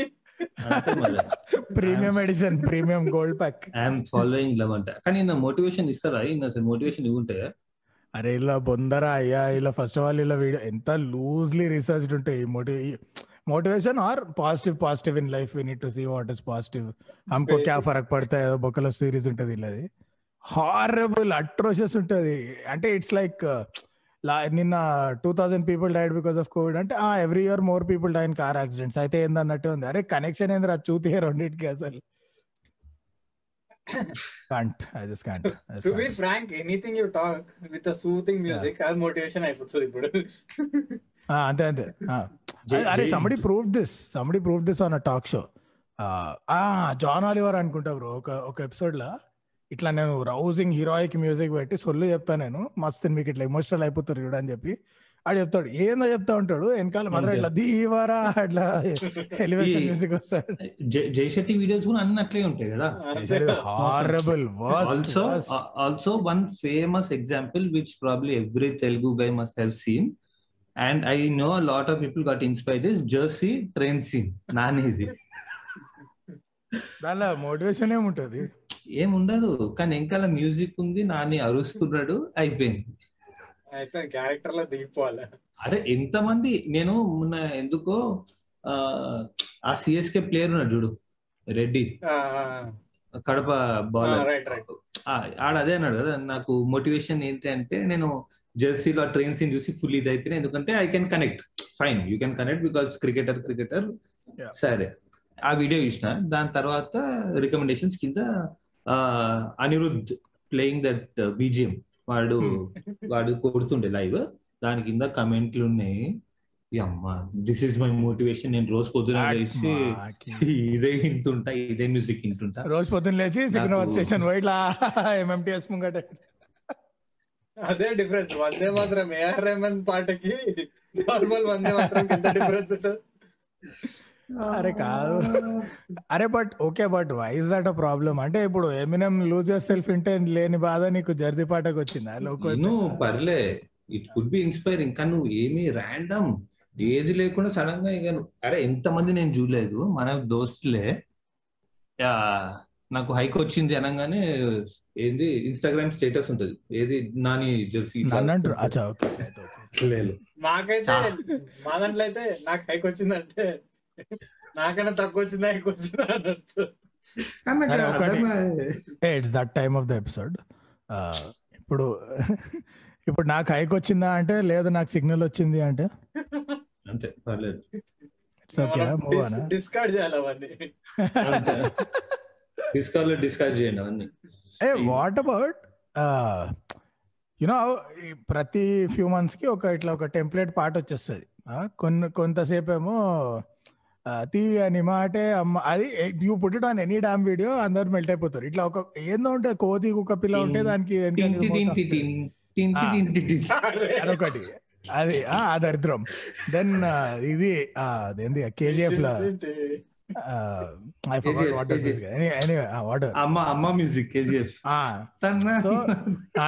Premium edition premium gold pack I'm following love అంట. కానీ నా మోటివేషన్ ఇస్తారా? మోటివేషన్ ఇవ్వుంటాయా అరే ఇలా బొందరా అయ్యా ఇలా ఫస్ట్ ఆఫ్ ఆల్ ఇలా వీడియో ఎంత లూజ్లీ రీసెర్చ్డ్ ఉంటాయి motive motivation are positive positive in life we need to see what is positive హమ్కో క్యా. ఫరక్ పడతా ఏదో బొక్కల సిరీస్ ఉంటది ఇలాది హారబుల్ అట్రోషియస్ ఉంటది అంటే ఇట్స్ లైక్ నిన్న two thousand people died because of Covid అంటే every year more people die in car accidents అయితే ఏందన్నట్టు ఉంది అరే కనెక్షన్ ఏందిరా చూతి రెండింటికి అసలు can't I just can't to be frank anything you talk with soothing music అది మోటివేషన్ అయిపోతుంది ఇప్పుడు. అంతే అంతే ఆ. Jay- అరే Jay- somebody prove this somebody prove this on a talk show ఆ జాన్ ఆలివర్ అనుకుంటా బ్రో ఒక ఒక ఎపిసోడ్లో. ఇట్లా నేను రౌజింగ్ హీరోయిక్ మ్యూజిక్ పెట్టి సొల్లు చెప్తా నేను. మస్తు మీకు ఇట్లా ఎమోషనల్ అయిపోతారు చూడ అని చెప్పి. ఆడు చెప్తాడు ఏందో చెప్తా ఉంటాడు వెనకాల మాత్రం ఇట్లా దీవారా అట్లా ఎలివేషన్ మ్యూజిక్ వస్తాడు. జై- జైశెట్టి వీడియోస్ కూడా అన్ని అట్లే ఉంటాయి కదా? Horrible also also one famous example which probably every Telugu guy must have seen and I know lot of people got inspired is Jersey train scene నానేది. దానిలో మోటివేషన్ ఏముంటది? ఏముండదు కానీ వెనకాల మ్యూజిక్ ఉంది నాని అరుస్తున్నాడు అయిపోయింది. అయితే క్యారెక్టర్లో దిగిపోవాలి. అరే ఎంతమంది నేను మొన్న ఎందుకో ఆ, ఆ సిఎస్కే ప్లేయర్ ఉన్నాడు చూడు Reddy Kadapa bowler right right ఆడ అదే అన్నాడు కదా నాకు మోటివేషన్ ఏంటి అంటే నేను జెర్సీలో ట్రైన్ సీన్ చూసి ఫుల్ ఇది అయిపోయినా. ఎందుకంటే I can connect fine you can connect because cricketer cricketer. సరే. ఆ వీడియో చూసిన. దాని తర్వాత రికమెండేషన్స్ కింద ఆ, అనిరుద్ ప్లేయింగ్ దట్ బీజిఎం వాడు వాడు కొడుతుండే లైవ్. దాని కింద కమెంట్లు ఉన్నాయి. అమ్మ దిస్ ఇస్ మై మోటివేషన్ నేను రోజు పొద్దున లేచి ఇదే వింటుంటా ఇదే మ్యూజిక్ వింటుంటా. రోజు పొద్దున్న లేచి సికింద్రాబాద్ స్టేషన్ పోయిట్లా ఎంఎంటీఎస్ ముంగట. అదే డిఫరెన్స్ వందే మాత్రం ఏఆర్ రెహమాన్ పాటకి నార్మల్ వందే మాత్రం ఎంత డిఫరెన్స్ ఉంటుంది అరే కాదు. అరే but okay but why is that a problem అంటే ఇప్పుడు ఎమినం లూజ్ సెల్ఫ్ ఇంటే లేని బాధ నీకు జర్ది పాటకు వచ్చిందా? లోకో నువ్వు పర్లే. ఇట్ కుడ్ బి ఇన్స్పైరింగ్ కానీ నువ్వు ఏమి ర్యాండమ్ ఏది లేకుండా సడన్గా ఇక నువ్వు- అరే ఎంత మంది నేను చూడలేదు మన దోస్తులే. నాకు హైక్ వచ్చింది అనగానే ఏంది ఇన్స్టాగ్రామ్ స్టేటస్ ఉంటది. ఏది నాని జెర్సీ చా- మా దాంట్లో అయితే నాకు హైక్ వచ్చిందంటే నాకన్నా తక్కువ వచ్చిందా హైక్ వచ్చిందా అన్నట్టు. It's that time of the episode ఇప్పుడు ఇప్పుడు నాకు హైక్ వచ్చిందా అంటే లేదు నాకు సిగ్నల్ వచ్చింది అంటే? అంతే పర్లేదు. It's okay move on discard చేయాలి అవన్నీ. అంతే. డిస్కార్డ్లో డిస్కార్డ్ చేయండి అవన్నీ. ఏ వాట్ అబౌట్ యునో ప్రతి ఫ్యూ మంత్స్కి ఒక ఇట్లా ఒక టెంప్లెట్ పాట వచ్చేస్తుంది. కొన్ని కొంతసేపు ఏమో తీయని మాటే అమ్మ. అది you put it on any damn video అందరు మెల్ట్ అయిపోతారు. ఇట్లా ఒక ఏందో ఉంటే కోతి కుక్క పిల్ల ఉంటే దానికి. అదొకటి. అది ఆ, దరిద్రం. దెన్ ఇది అదేంది కేజీఎఫ్ లా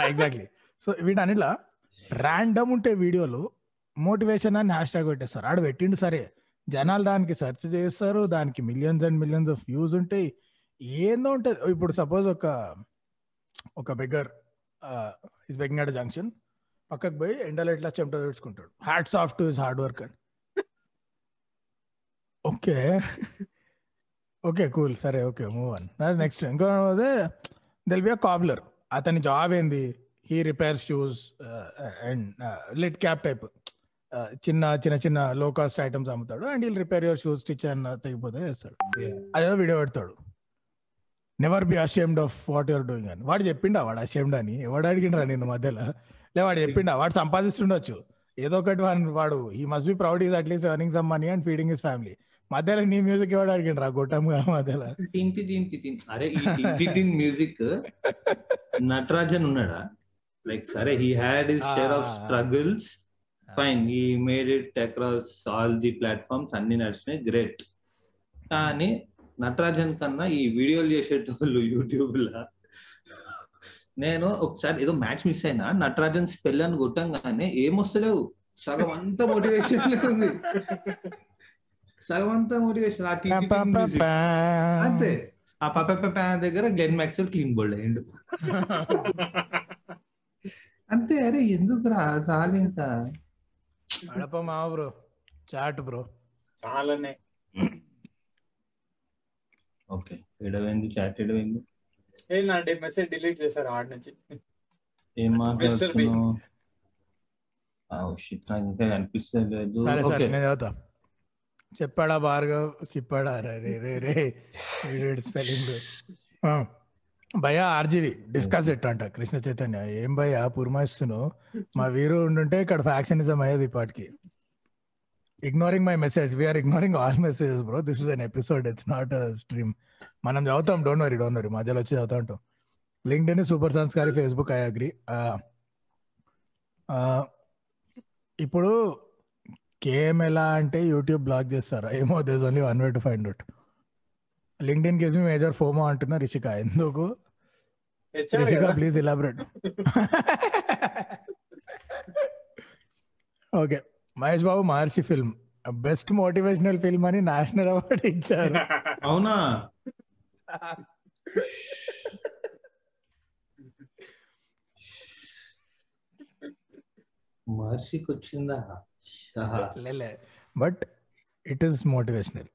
ఎగ్జాక్ట్లీ సో వీటన్నిట్లా ర్యాండమ్ ఉంటే వీడియోలు మోటివేషన్ అని హ్యాష్ ట్యాగ్ పెట్టేస్తారు. ఆడ పెట్టిండు సరే. జనాలు దానికి సెర్చ్ చేస్తారు దానికి millions and millions of views ఉంటాయి. ఏందో ఉంటుంది. ఇప్పుడు సపోజ్ ఒక ఒక beggar is begging at junction పక్కకు పోయి ఎండలో ఇట్లా చెమట తెచ్చుకుంటాడు hats off to is hard work and okay. Okay cool సరే ఓకే మూవ్ అన్ నెక్స్ట్ ఇంకో అదే దెల్ బి అ కాబ్లర్ అతని జాబ్ ఏంది? He repairs shoes and lit cap type చిన్న చిన్న చిన్న లో కాస్ట్ ఐటమ్స్ అమ్ముతాడు. అండ్ వీళ్ళు రిపేర్ యువర్ షూస్ స్టిచ్ అని తెగిపోతే చేస్తాడు అదేదో వీడియో పెడతాడు. Never be ashamed of what your doing అని. వాడు చెప్పిండా వాడు అషేమ్డ్ అని. వాడు అడిగిండ్రా నేను మధ్యలో? లే వాడు చెప్పిండా వాడు సంపాదిస్తుండొచ్చు. ఏదో ఒకటి వాడు- వాడు he must be proud is at least earning some money and feeding his family మధ్యలో నీ మ్యూజిక్ ఎవడు అడిగిండ్రా? గొట్టంగా మధ్యలో. అరే మ్యూజిక్ నటరాజన్ ఉన్నాడా? లైక్ సరే he had his share of. Struggles fine he made it across all the platforms అన్ని నడిచినాయి. Great కానీ నటరాజన్ కన్నా ఈ వీడియోలు చేసేటోళ్ళు యూట్యూబ్ లా నేను ఒకసారి ఏదో మ్యాచ్ మిస్ అయినా నటరాజన్ స్పెల్ అని కొట్టంగానే ఏమొస్తలేవు? సగం అంతా మోటివేషన్ ఉంది. సగం అంతా మోటివేషన్. అంతే. ఆ పాప దగ్గర గ్లెన్ మ్యాక్స్వెల్ క్లీన్ బోల్డ్ అయ్యిండు. అంతే. అరే ఎందుకు రా చాలు ఇంకా. అడప మా బ్రో చాట్ బ్రో. చాలానే. ఓకే ఎడవైంది చాట్ ఎడవైంది ఏంటంటే మెసేజ్ డిలీట్ చేశారు ఆడ నుంచి. ఏం. మాట్లాడుతున్నావు? ఆ, shit, నాకు ఇంకా కనిపిస్తలేదు. సరే సరే ఓకే. నేను చదువుతా. చెప్పాడా భార్గవ్? చెప్పాడా రే రే రే. స్పెల్లింగ్ భయ్యా ఆర్జీవి డిస్కస్ ఇట్ అంట కృష్ణ చైతన్య ఏం భయ్యా పురమాయిస్తున్నావు? మా వీరు ఉండుంటే ఇక్కడ ఫ్యాక్షనిజం అయ్యేది ఇప్పటికి ignoring my message we're ignoring all messages bro this is an episode it's not stream మనం చదువుతాం డోంట్ వరీ డోంట్ వరీ మధ్యలో వచ్చి చదువుతా ఉంటాం. లింక్డ్ ఇన్ సూపర్ సంస్కారి ఫేస్బుక్ ఐ అగ్రి ఇప్పుడు కేఎం ఎలా అంటే యూట్యూబ్ బ్లాక్ చేస్తారా? ఏమో does only one way to find out LinkedIn gives me major FOMO అంటున్నా రిషిక. ఎందుకు? HR Rishika please elaborate okay. Mahesh Babu Maharshi film best motivational film అని national award ఇచ్చారు. అవునా? మహర్షికి వచ్చిందా. But it is motivational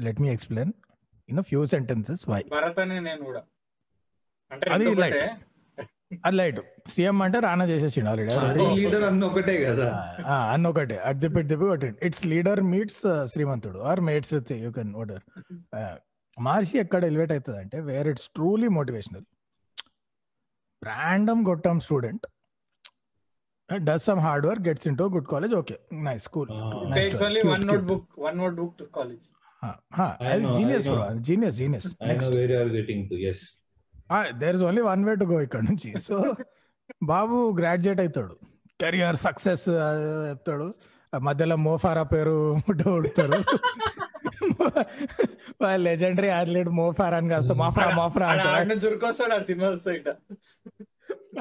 let me explain in few sentences why Bharat అనే నేను కూడా. అంటే అది. ఒకటే. అది లైట్. సీఎం అంటే రానా చేసేసిండు ఆల్రెడీ లీడర్ అన్న ఒకటే కదా. అన్న ఒకటే. అట్ దిప్పి దిప్పి ఒకటి it's leader meets Srimanthudu or meets with you can voter Maharshi ఎక్కడ ఎలివేట్ అవుతుంది అంటే where it's truly motivational random గొట్టం student does some hard work gets in to good college okay nice school. Takes only one notebook, one notebook to college. I know, genius bro. Genius genius there is only one way to go ఇక్కడ నుంచి. So బాబు graduate అవుతాడు career success చెప్తాడు. మధ్యలో మోఫారా పేరు ఉడతారు legendary athlete మోఫారా అని కాస్త మాఫ్రా మాఫ్రా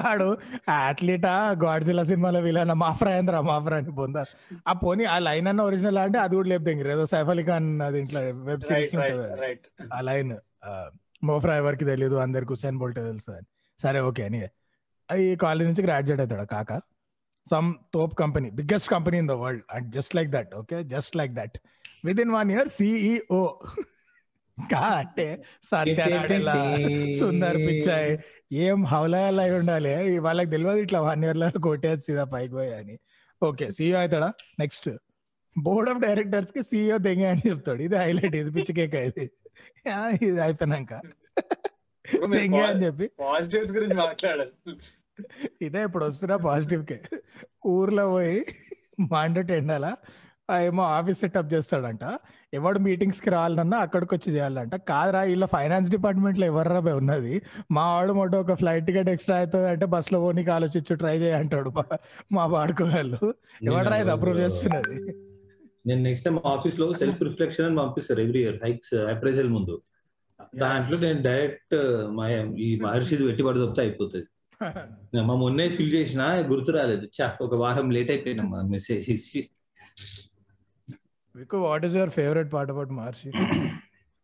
ఆడు అథ్లీటా Godzilla సినిమాలో వీళ్ళన్న మాఫ్రా ఏంద్రా మాఫ్రా అని పొందా ఆ పోనీ ఆ లైన్ అన్న ఒరిజినల్ అంటే అది కూడా లేపు ఏదో సైఫ్ అలీ ఖాన్ దీంట్లో వెబ్ సిరీస్ ఆ లైన్ మోఫ్రా ఎవరికి తెలియదు అందరికి హుసేన్ బోల్ట్ తెలుసు అని. సరే ఓకే అని ఈ కాలేజ్ నుంచి గ్రాడ్యుయేట్ అవుతాడు కాక. Some తోప్ company biggest company in the world. And just like that okay just like that. With in one year CEO కా అంటే సత్యనాడెలా సుందర్ పిచ్చాయ్ ఏం హౌలయాలు అయి ఉండాలి వాళ్ళకి తెలియదు ఇట్లా వన్ ఇయర్లో కొట్టేది సీదా పైకి పోయి అని. ఓకే సీఈఓ అవుతాడా నెక్స్ట్. బోర్డ్ ఆఫ్ డైరెక్టర్స్కి సీఈఓ దెంగ అని చెప్తాడు. ఇది హైలైట్ ఇది పిచ్చికేక ఇది. ఇది అయిపోయినాక. దెంగ అని చెప్పి. పాజిటివ్స్ గురించి మాట్లాడాలి. ఇదే ఇప్పుడు వస్తున్నా పాజిటివ్ కే ఊర్లో పోయి మాండేట్ ఎండాలా? ఆ ఏమో ఆఫీస్ సెటప్ చేస్తాడంట. ఎవడు మీటింగ్స్కి రావాలన్నా అక్కడికి వచ్చి చేయాలంట. కాదురా ఇలా ఫైనాన్స్ డిపార్ట్మెంట్లో ఎవర్రా ఉన్నది? మా వాడు మొట్ట ఒక ఫ్లైట్ టికెట్ ఎక్స్ట్రా అవుతుంది అంటే బస్లో పోనీకి ఆలోచించు ట్రై చేయ అంటాడు మా- వాడుకోవాళ్ళు ఎవడరా ఇది అప్రూవ్ చేస్తున్నది? నేను నెక్స్ట్ టైం ఆఫీస్లో సెల్ఫ్ రిఫ్లెక్షన్ అని పంపిస్తారు ఎవ్రీ ఇయర్ హైక్స్ అప్రైజల్ ముందు. దాంట్లో నేను డైరెక్ట్ మా ఈ మహర్షిది పెట్టి పడి తప్పితే అయిపోతుంది. మా మొన్నే ఫిల్ చేసిన గుర్తు రాలేదు. చా ఒక వారం లేట్ అయిపోయినా message వికు what is your favourite part about Maharshi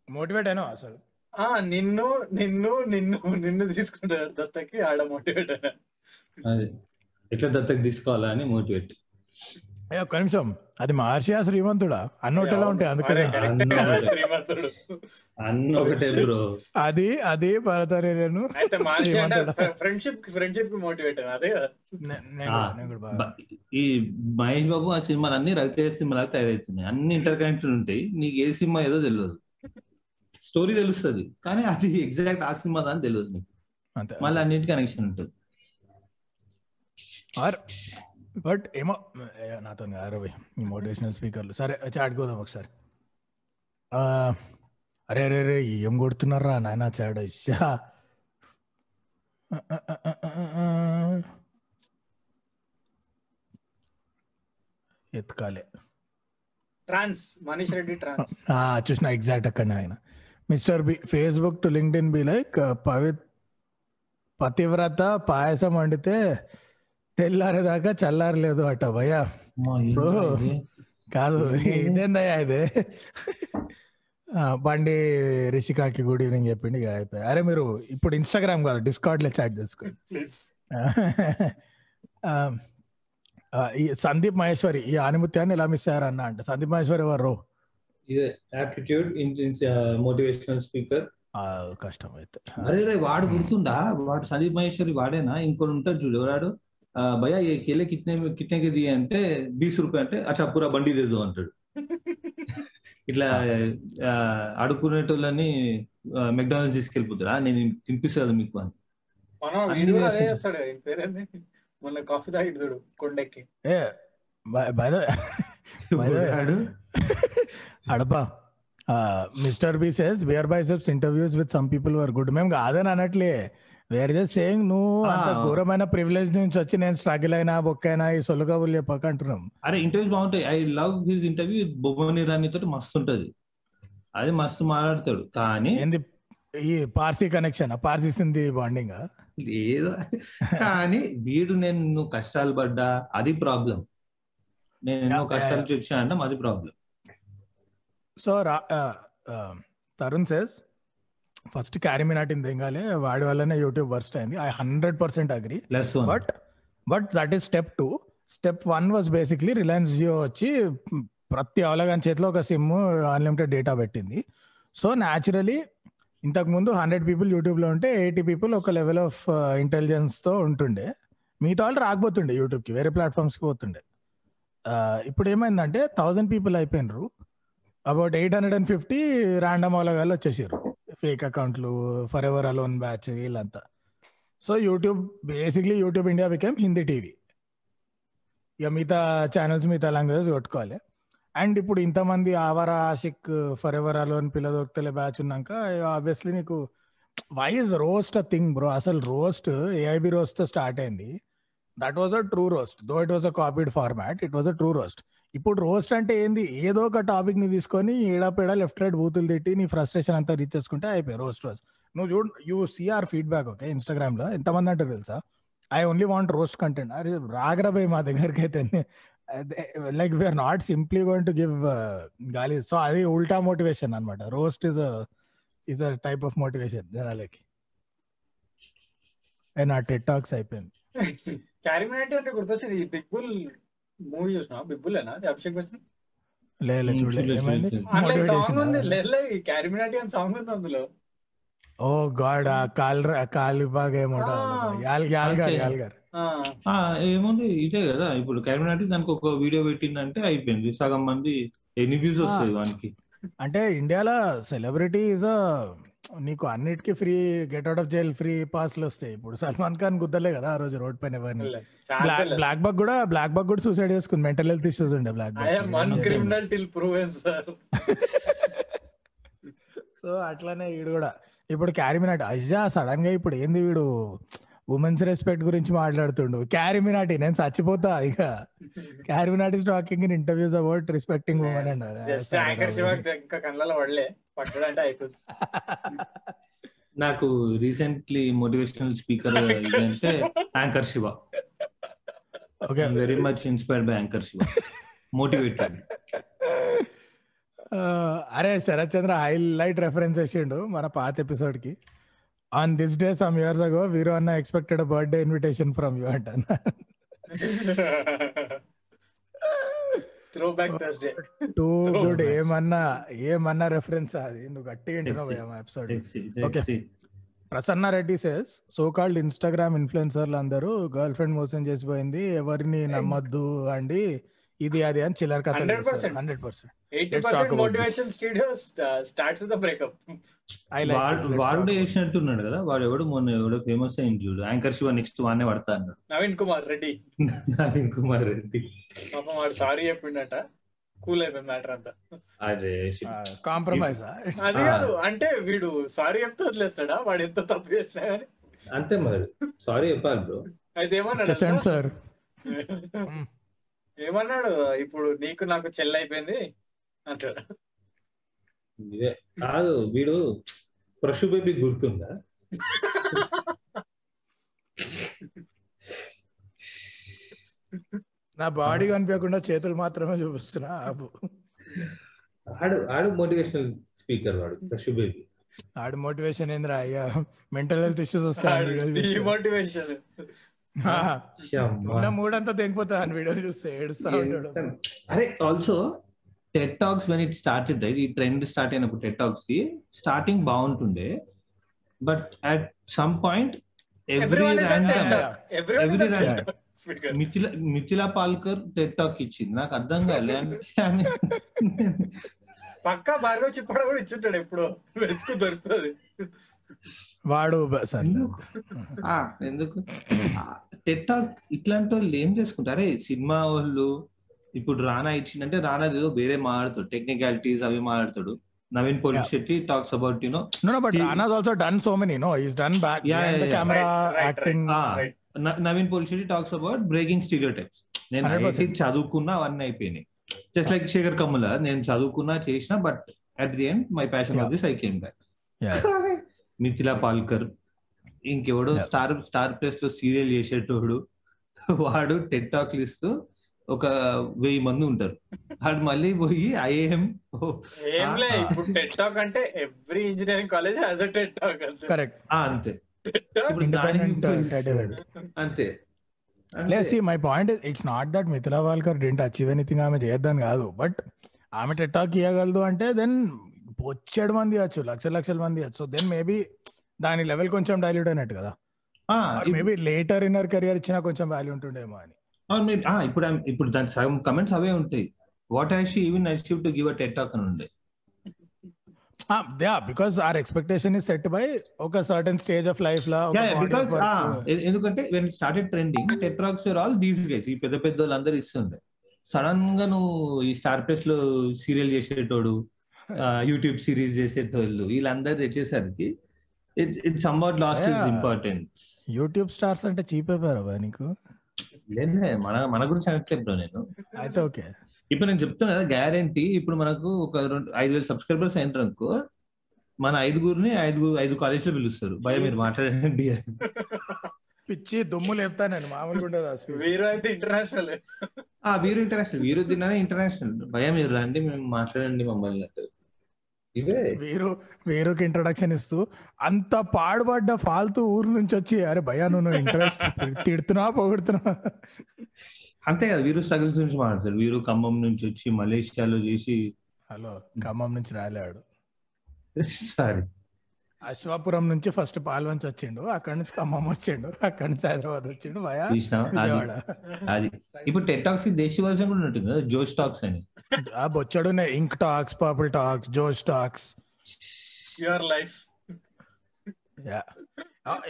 motivate అయినా అసలు? ఆ నిన్ను నిన్ను నిన్ను నిన్ను తీసుకుంటాడు దత్తకి ఆడ మోటివేట్ అది. ఎట్లా దత్తకు తీసుకోవాలా అని మోటివేట్ ఒక్క నిమిషం. అది మహర్షి ఆ శ్రీమంతుడా? అన్నోటలా ఉంటాయి అందుకనే. శ్రీమంతుడు? అన్న ఒకటే బ్రో అది అది. ఫ్రెండ్షిప్ ఫ్రెండ్షిప్కి మోటివేట్ అదే ఈ మహేష్ బాబు ఆ సినిమాలు అన్ని రవితేజ సినిమాలు తయారవుతున్నాయి. అన్ని ఇంటర్ కనెక్టెడ్ ఉంటాయి. నీకు ఏ సినిమా ఏదో తెలియదు స్టోరీ తెలుస్తుంది. కానీ అది ఎగ్జాక్ట్ ఆ సినిమా అని తెలియదు నీకు. అంతే మళ్ళీ అన్నింటి కనెక్షన్ ఉంటుంది. ఆర్ బట్ ఏమో నాతో అరవై ఈ మోటివేషనల్ స్పీకర్లు. సరే చాటుకోదాం ఒకసారి. అరే అరే అరే ఏం కొడుతున్నారా నాయన చాడ? ఇచ్చా ఎత్తుకాలే. Trans Manish Reddy trans. చూసిన ఎగ్జాక్ట్ అక్కడ ఆయన. Mister B Facebook to linked B like Pavi పతివ్రత పాయసం వండితే తెల్లారేదాకా చల్లారలేదు అట భయ్యా. Bro. కాదు ఇదేందయ్యా ఇది? బండి రిషికాకి గుడ్ ఈవినింగ్ చెప్పిండి అయిపోయి. అరే మీరు ఇప్పుడు ఇన్స్టాగ్రామ్ కాదు డిస్కార్డ్లో చాట్ చేసుకోండి. సందీప్ మహేశ్వరి ఈ ఆనిముత్యాన్ని ఎలా మిస్ అయ్యారన్న అంట. సందీప్ మహేశ్వరి ఎవరు? ఇదే యాప్టిట్యూడ్ మోటివేషనల్ స్పీకర్. కష్టం అయితే అరే రే వాడు గుర్తుందా? వాడు సందీప్ మహేశ్వరి వాడేనా? ఇంకోటి ఉంటాడు చూడు ఎవరాడు? భయ్యా ఏ కేలే కిట్నే కిట్నే కి దియే అంటే బీస్ రూపాయ అంటే అచ్చా పూరా బండి దేదు అంటాడు. ఇట్లా అడుక్కునేటోళ్ళని మెక్డానల్డ్స్ తీసుకెళ్ళిపోతారా నేను తినిపిస్తా కదా మీకు అని. మొన్న కాఫీ తాగిడు చూడు కొండెక్కి. Adapa. Mister B says Beer Biceps interviews with some people were good మేము కాదని అనట్లే. వేర్ జస్ట్ సేయింగ్ నువ్వు అంత. ఘోరమైన ప్రివిలేజ్ నుంచి వచ్చి నేను స్ట్రగుల్ అయినా బొక్కైనా ఈ సొల్లు కబుర్లు చెప్పక అంటున్నాం. అరే ఇంటర్వ్యూస్ బాగుంటాయి. ఐ లవ్ హిస్ ఇంటర్వ్యూ బొమ్మని రాణి తోటి మస్తు ఉంటది. అది మస్తు మాట్లాడతాడు. కానీ ఏంది? ఈ పార్సీ కనెక్షన్ పార్సీ సింది బాండింగ్ లేదు. కానీ వీడు నేను నువ్వు కష్టాలు పడ్డా అది ప్రాబ్లం నేను ఎన్నో కష్టాల వచ్చా అంటే అది problem so Tarun says first క్యారిమినాటిన్ దిగాలి వాడి వల్లనే యూట్యూబ్ వర్స్ట్ అయింది. I hundred percent agree. But but that is step two. Step one was basically Reliance Jio వచ్చి ప్రతి అవలగాని చేతిలో ఒక సిమ్ అన్లిమిటెడ్ డేటా పెట్టింది. సో న్యాచురలీ ఇంతకు ముందు హండ్రెడ్ పీపుల్ యూట్యూబ్లో ఉంటే ఎయిటీ పీపుల్ ఒక లెవెల్ ఆఫ్ ఇంటెలిజెన్స్తో ఉంటుండే. మిగతా వాళ్ళు రాకపోతుండే యూట్యూబ్కి వేరే ప్లాట్ఫామ్స్కి పోతుండే. ఇప్పుడు ఏమైందంటే thousand people అయిపోయినరు. About eight hundred and fifty random అవలగాళ్ళు వచ్చేసారు ఫేక్ అకౌంట్లు ఫర్ ఎవర్ అలోన్ బ్యాచ్ వీళ్ళంతా so YouTube basically YouTube India became Hindi TV ఇక మిగతా ఛానల్స్ మిగతా లాంగ్వేజ్ కొట్టుకోవాలి. అండ్ ఇప్పుడు ఇంతమంది ఆవర ఆషిక్ ఫర్ ఎవర్ అలోన్ పిల్ల దొరికితే బ్యాచ్ ఉన్నాక ఆబ్వియస్లీ నీకు why's roast a thing bro అసలు రోస్ట్ ఏఐబి రోస్ట్ స్టార్ట్ అయింది. That was a true roast though it was a copied format it was a true roast ఇప్పుడు రోస్ట్ అంటే ఏంది? ఏదో ఒక టాపిక్ని తీసుకొని ఏడాపేడా లెఫ్ట్ రైట్ బూతులు తిట్టి నీ ఫ్రస్ట్రేషన్ అంతా రీచ్ చేసుకుంటే అయిపోయి రోస్ట్ రోస్ట్ నువ్వు చూడు యూ సిఆర్ ఫీడ్బ్యాక్ ఓకే ఇన్స్టాగ్రామ్లో ఎంతమంది అంటారు తెలుసా? I only want roast content అరే రాగరాబాయ్ మా దగ్గరికి అయితే like we're not simply going to give గాలి. సో అది ఉల్టా మోటివేషన్ అనమాట roast is is a type of motivation జనాలకి. ఏ నా టెట్ టాక్స్ అయిపోయింది. క్యారిమినాటి అంటే గుర్తొచ్చింది ఈ బిగ్ బుల్ మూవీ చూసినా బిగ్ బుల్ అది అభిషేక్ బచ్చన్? లే లే ఉమ్, చూడలే. చూడలేదు, సాంగ్ ఉంది? లేదు క్యారిమినాటి అని సాంగ్ ఉంది అందులో? ఓ గాడ్ ఆ కాల్ కాలు బాగా ఏమంటా ఆ. యాల్ యాల్ గారు అంతే. యాల్ గారు. ఆ, ఆ, ఏముంది? ఇదే కదా. ఇప్పుడు కరీంనాటి దానికి ఒక వీడియో పెట్టిందంటే అయిపోయింది. సగం మంది ఎన్ని వ్యూస్ వస్తాయి వానికి? అంటే ఇండియాలో సెలబ్రిటీ ఇస్ నీకు అన్నిటికీ free get out of jail free పాస్లు వస్తాయి. ఇప్పుడు సల్మాన్ ఖాన్ గుద్దలే కదా ఆ రోజు రోడ్ పైన ఎవరిని. బ్లాక్ బగ్ కూడా బ్లాక్ బగ్ కూడా సూసైడ్ చేసుకుంది. మెంటల్ హెల్త్ ఇష్యూస్ ఉండే black I am one buck criminal till proven, sir. So అట్లానే వీడు కూడా. ఇప్పుడు క్యారిమినాటి అయ్యా సడన్గా ఇప్పుడు ఏంది వీడు? ఉమెన్స్ రెస్పెక్ట్ గురించి మాట్లాడుతుండు. క్యారిమినాటి నేను చచ్చిపోతా ఇక. CarryMinati talking in interviews about respecting women and పట్టడంటే అయిపోతుంది నాకు రీసెంట్లీ మోటివేషనల్ స్పీకర్ అంటే anchor Shiva. Okay. Very much inspired by anchor Shiva. Motivated అరే శరత్ చంద్ర హైలైట్ రెఫరెన్స్ వేసిండు మన పాత ఎపిసోడ్కి. On this day some years ago Veeru అన్న expected birthday invitation from you అంట. Throw back Thursday too good. ఏమన్నా ఏమన్నా reference అది? నువ్వు గట్టిగా వింటున్నావు episode Okay. Prasanna Reddy says so called Instagram ఇన్ఫ్లుయెన్సర్లు అందరూ గర్ల్ ఫ్రెండ్ మోసం చేసిపోయింది ఎవరిని నమ్మద్దు అండి. ఇది అది అని చిల్లర కథ 100%. Hundred percent eighty percent motivation studio starts with breakup I వాడు లైక్ చేసినట్టున్నాడు కదా వాడు ఎవడు మొన్న ఎవడో ఫేమస్ అయింది చూడు. యాంకర్ శివ నెక్స్ట్ వానే పడతా అన్నాడు. నవీన్ కుమార్ రెడ్డి. నవీన్ కుమార్ రెడ్డి. పాపం వాడు సారీ చెప్పిండట. కూల్ అయిపోయింది మ్యాటర్ అంతా. అరే కాంప్రమైజ్ అది కాదు అంటే వీడు సారీ చెప్తే వదిలేస్తాడా? వాడు ఎంత తప్పు చేసినా కానీ అంతే మరి. సారీ చెప్పాలి బ్రో అయితే ఏమన్నాడు సార్ ఏమన్నాడు? ఇప్పుడు నీకు నాకు చెల్లి ఇదే. కాదు వీడు ప్రశు బేబీ గుర్తుందా? నా బాడీ కనిపించకుండా చేతులు మాత్రమే చూపిస్తున్నా ఆపు. ఆడు ఆడు మోటివేషనల్ స్పీకర్ వాడు ప్రశు బేబీ ఆడి మోటివేషన్ ఏందిరా? అయ్యా మెంటల్ హెల్త్ ఇష్యూస్ వస్తాయి మోటివేషన్ ఉన్న మూడంతా తెగిపోతా అని వీడియోలు చూస్తే ఏడుస్తా ఉంటాడు. అరే also TED talks when it started right ఈ ట్రెండ్ స్టార్ట్ అయినప్పుడు టెట్ టాక్స్కి స్టార్టింగ్ బాగుంటుండే. But at some point Mithila Mithila Palkar TED talk ఇచ్చింది. నాకు అర్థం కాలే. అంటే ఆమె పక్కా భార్గవ్ చిప్పడ కూడా ఇచ్చుంటాడు ఎప్పుడు. వెతుకు దొరుకుతుంది. వాడు ఎందుకు? ఆ, ఎందుకు? టెట్ టాక్ ఇట్లాంటి వాళ్ళు ఏం చేసుకుంటారు? సినిమా వాళ్ళు ఇప్పుడు రానా ఇచ్చిందంటే రానా ఏదో వేరే మాట్లాడతాడు టెక్నికాలిటీస్ అవి మాట్లాడతాడు Naveen Poli Yeah. Shetty talks about you know No, no, but Steve- Rana's also done so many. No, he's done back Yeah, behind yeah, the yeah. camera Right, right, acting. right. Naveen Polishetty talks about breaking stereo types నేను 100%. IIT చదువుకున్నా అవన్నీ అయిపోయినాయి just like Shekhar Kammula నేను చదువుకున్నా చేసిన but at the end my passion Yeah. This I came back. Mithila Palkar ఇంకెవడో Yeah. Star star ప్లస్లో serial చేసేటోడు వాడు TET టాక్లు ఇస్తూ ఒక వెయ్యి మంది ఉంటారు. వాడు మళ్ళీ పోయి ఐఏఎం ఏం లే. ఇప్పుడు టెట్ టాక్ అంటే every engineering college TED talk Correct. అంతే. అంతే. Let's see, my point is, it's not that Mithila Valkar didn't achieve anything ఆమె చేయొద్దని కాదు బట్ ఆమె టెట్టాక్ ఇవ్వగలదు అంటే దెన్ వచ్చేడు మంది ఇవ్వచ్చు లక్షల లక్షల మంది ఇవ్వచ్చు సో దెన్ మేబీ దాని లెవెల్ కొంచెం డైల్యూట్ అయినట్టు కదా. ఆ, మేబీ లేటర్ ఇన్నర్ కెరియర్ ఇచ్చినా కొంచెం వాల్యూ ఉంటుండేమో అని. అవును, maybe- ఆ, ఇప్పుడు ఇప్పుడు దాని సగం కమెంట్స్ అవే ఉంటాయి. What has she even achieve to give a TED talk అని ఉండే yeah because our expectation is set by ఒక సర్టన్ స్టేజ్ ఆఫ్ లైఫ్ లా బికాస్ ఎందుకంటే when started trending TED talks or all these guys ఈ పెద్ద పెద్ద వాళ్ళందరూ ఇస్తుండే. సడన్గా నువ్వు ఈ స్టార్ ప్లస్లో సీరియల్ చేసేటోడు యూట్యూబ్ సిరీస్ చేసేటోళ్ళు వీళ్ళందరూ తెచ్చేసరికి it somewhat lost is. Important YouTube stars అంటే చీప్ అయిపోయారా నీకు? మన మన గురించి అనట్లేదు బ్రో నేను. అయితే ఓకే. ఇప్పుడు నేను చెప్తాను కదా గ్యారంటీ ఇప్పుడు మనకు ఒక రెండు ఐదు వేల సబ్స్క్రైబర్స్ అయినారు అనుకో మన ఐదుగురిని ఐదుగురు ఐదు కాలేజ్లో పిలుస్తారు. భయ మీరు మాట్లాడండి. పిచ్చి దుమ్ము లేపుతా నేను మామూలుగా ఉండదు. వీరు అయితే ఇంటర్నేషనల్ ఆ వీరు ఇంటర్నేషనల్ వీరు తిన్నానే ఇంటర్నేషనల్ భయ మీరు రండి మేము మాట్లాడండి మమ్మల్ని వీరు వీరుకి ఇంట్రొడక్షన్ ఇస్తూ అంత పాడుపడ్డ ఫాల్తూ ఊరు నుంచి వచ్చి అరే భయ్యా నువ్వు ఇంట్రెస్ట్ తిడుతున్నా పొగుడుతున్నా. అంతే కదా వీరు స్ట్రగుల్స్ గురించి మాట్లాడతారు. వీరు ఖమ్మం నుంచి వచ్చి మలేషియాలో చేసి హలో ఖమ్మం నుంచి రాలేడు సారీ అశ్వాపురం నుంచి ఫస్ట్ పాల్వంచి వచ్చిండు అక్కడ నుంచి ఖమ్మం వచ్చిండు అక్కడ నుంచి హైదరాబాద్ వచ్చిండు చూసినా అది విజయవాడ. అది ఇప్పుడు టెట్ టాక్స్ దేశీ వర్షన్ కూడా ఉంటుంది? కదా జోష్ టాక్స్ అని. ఆ బొచ్చడు ink talks purple talks Josh talks your life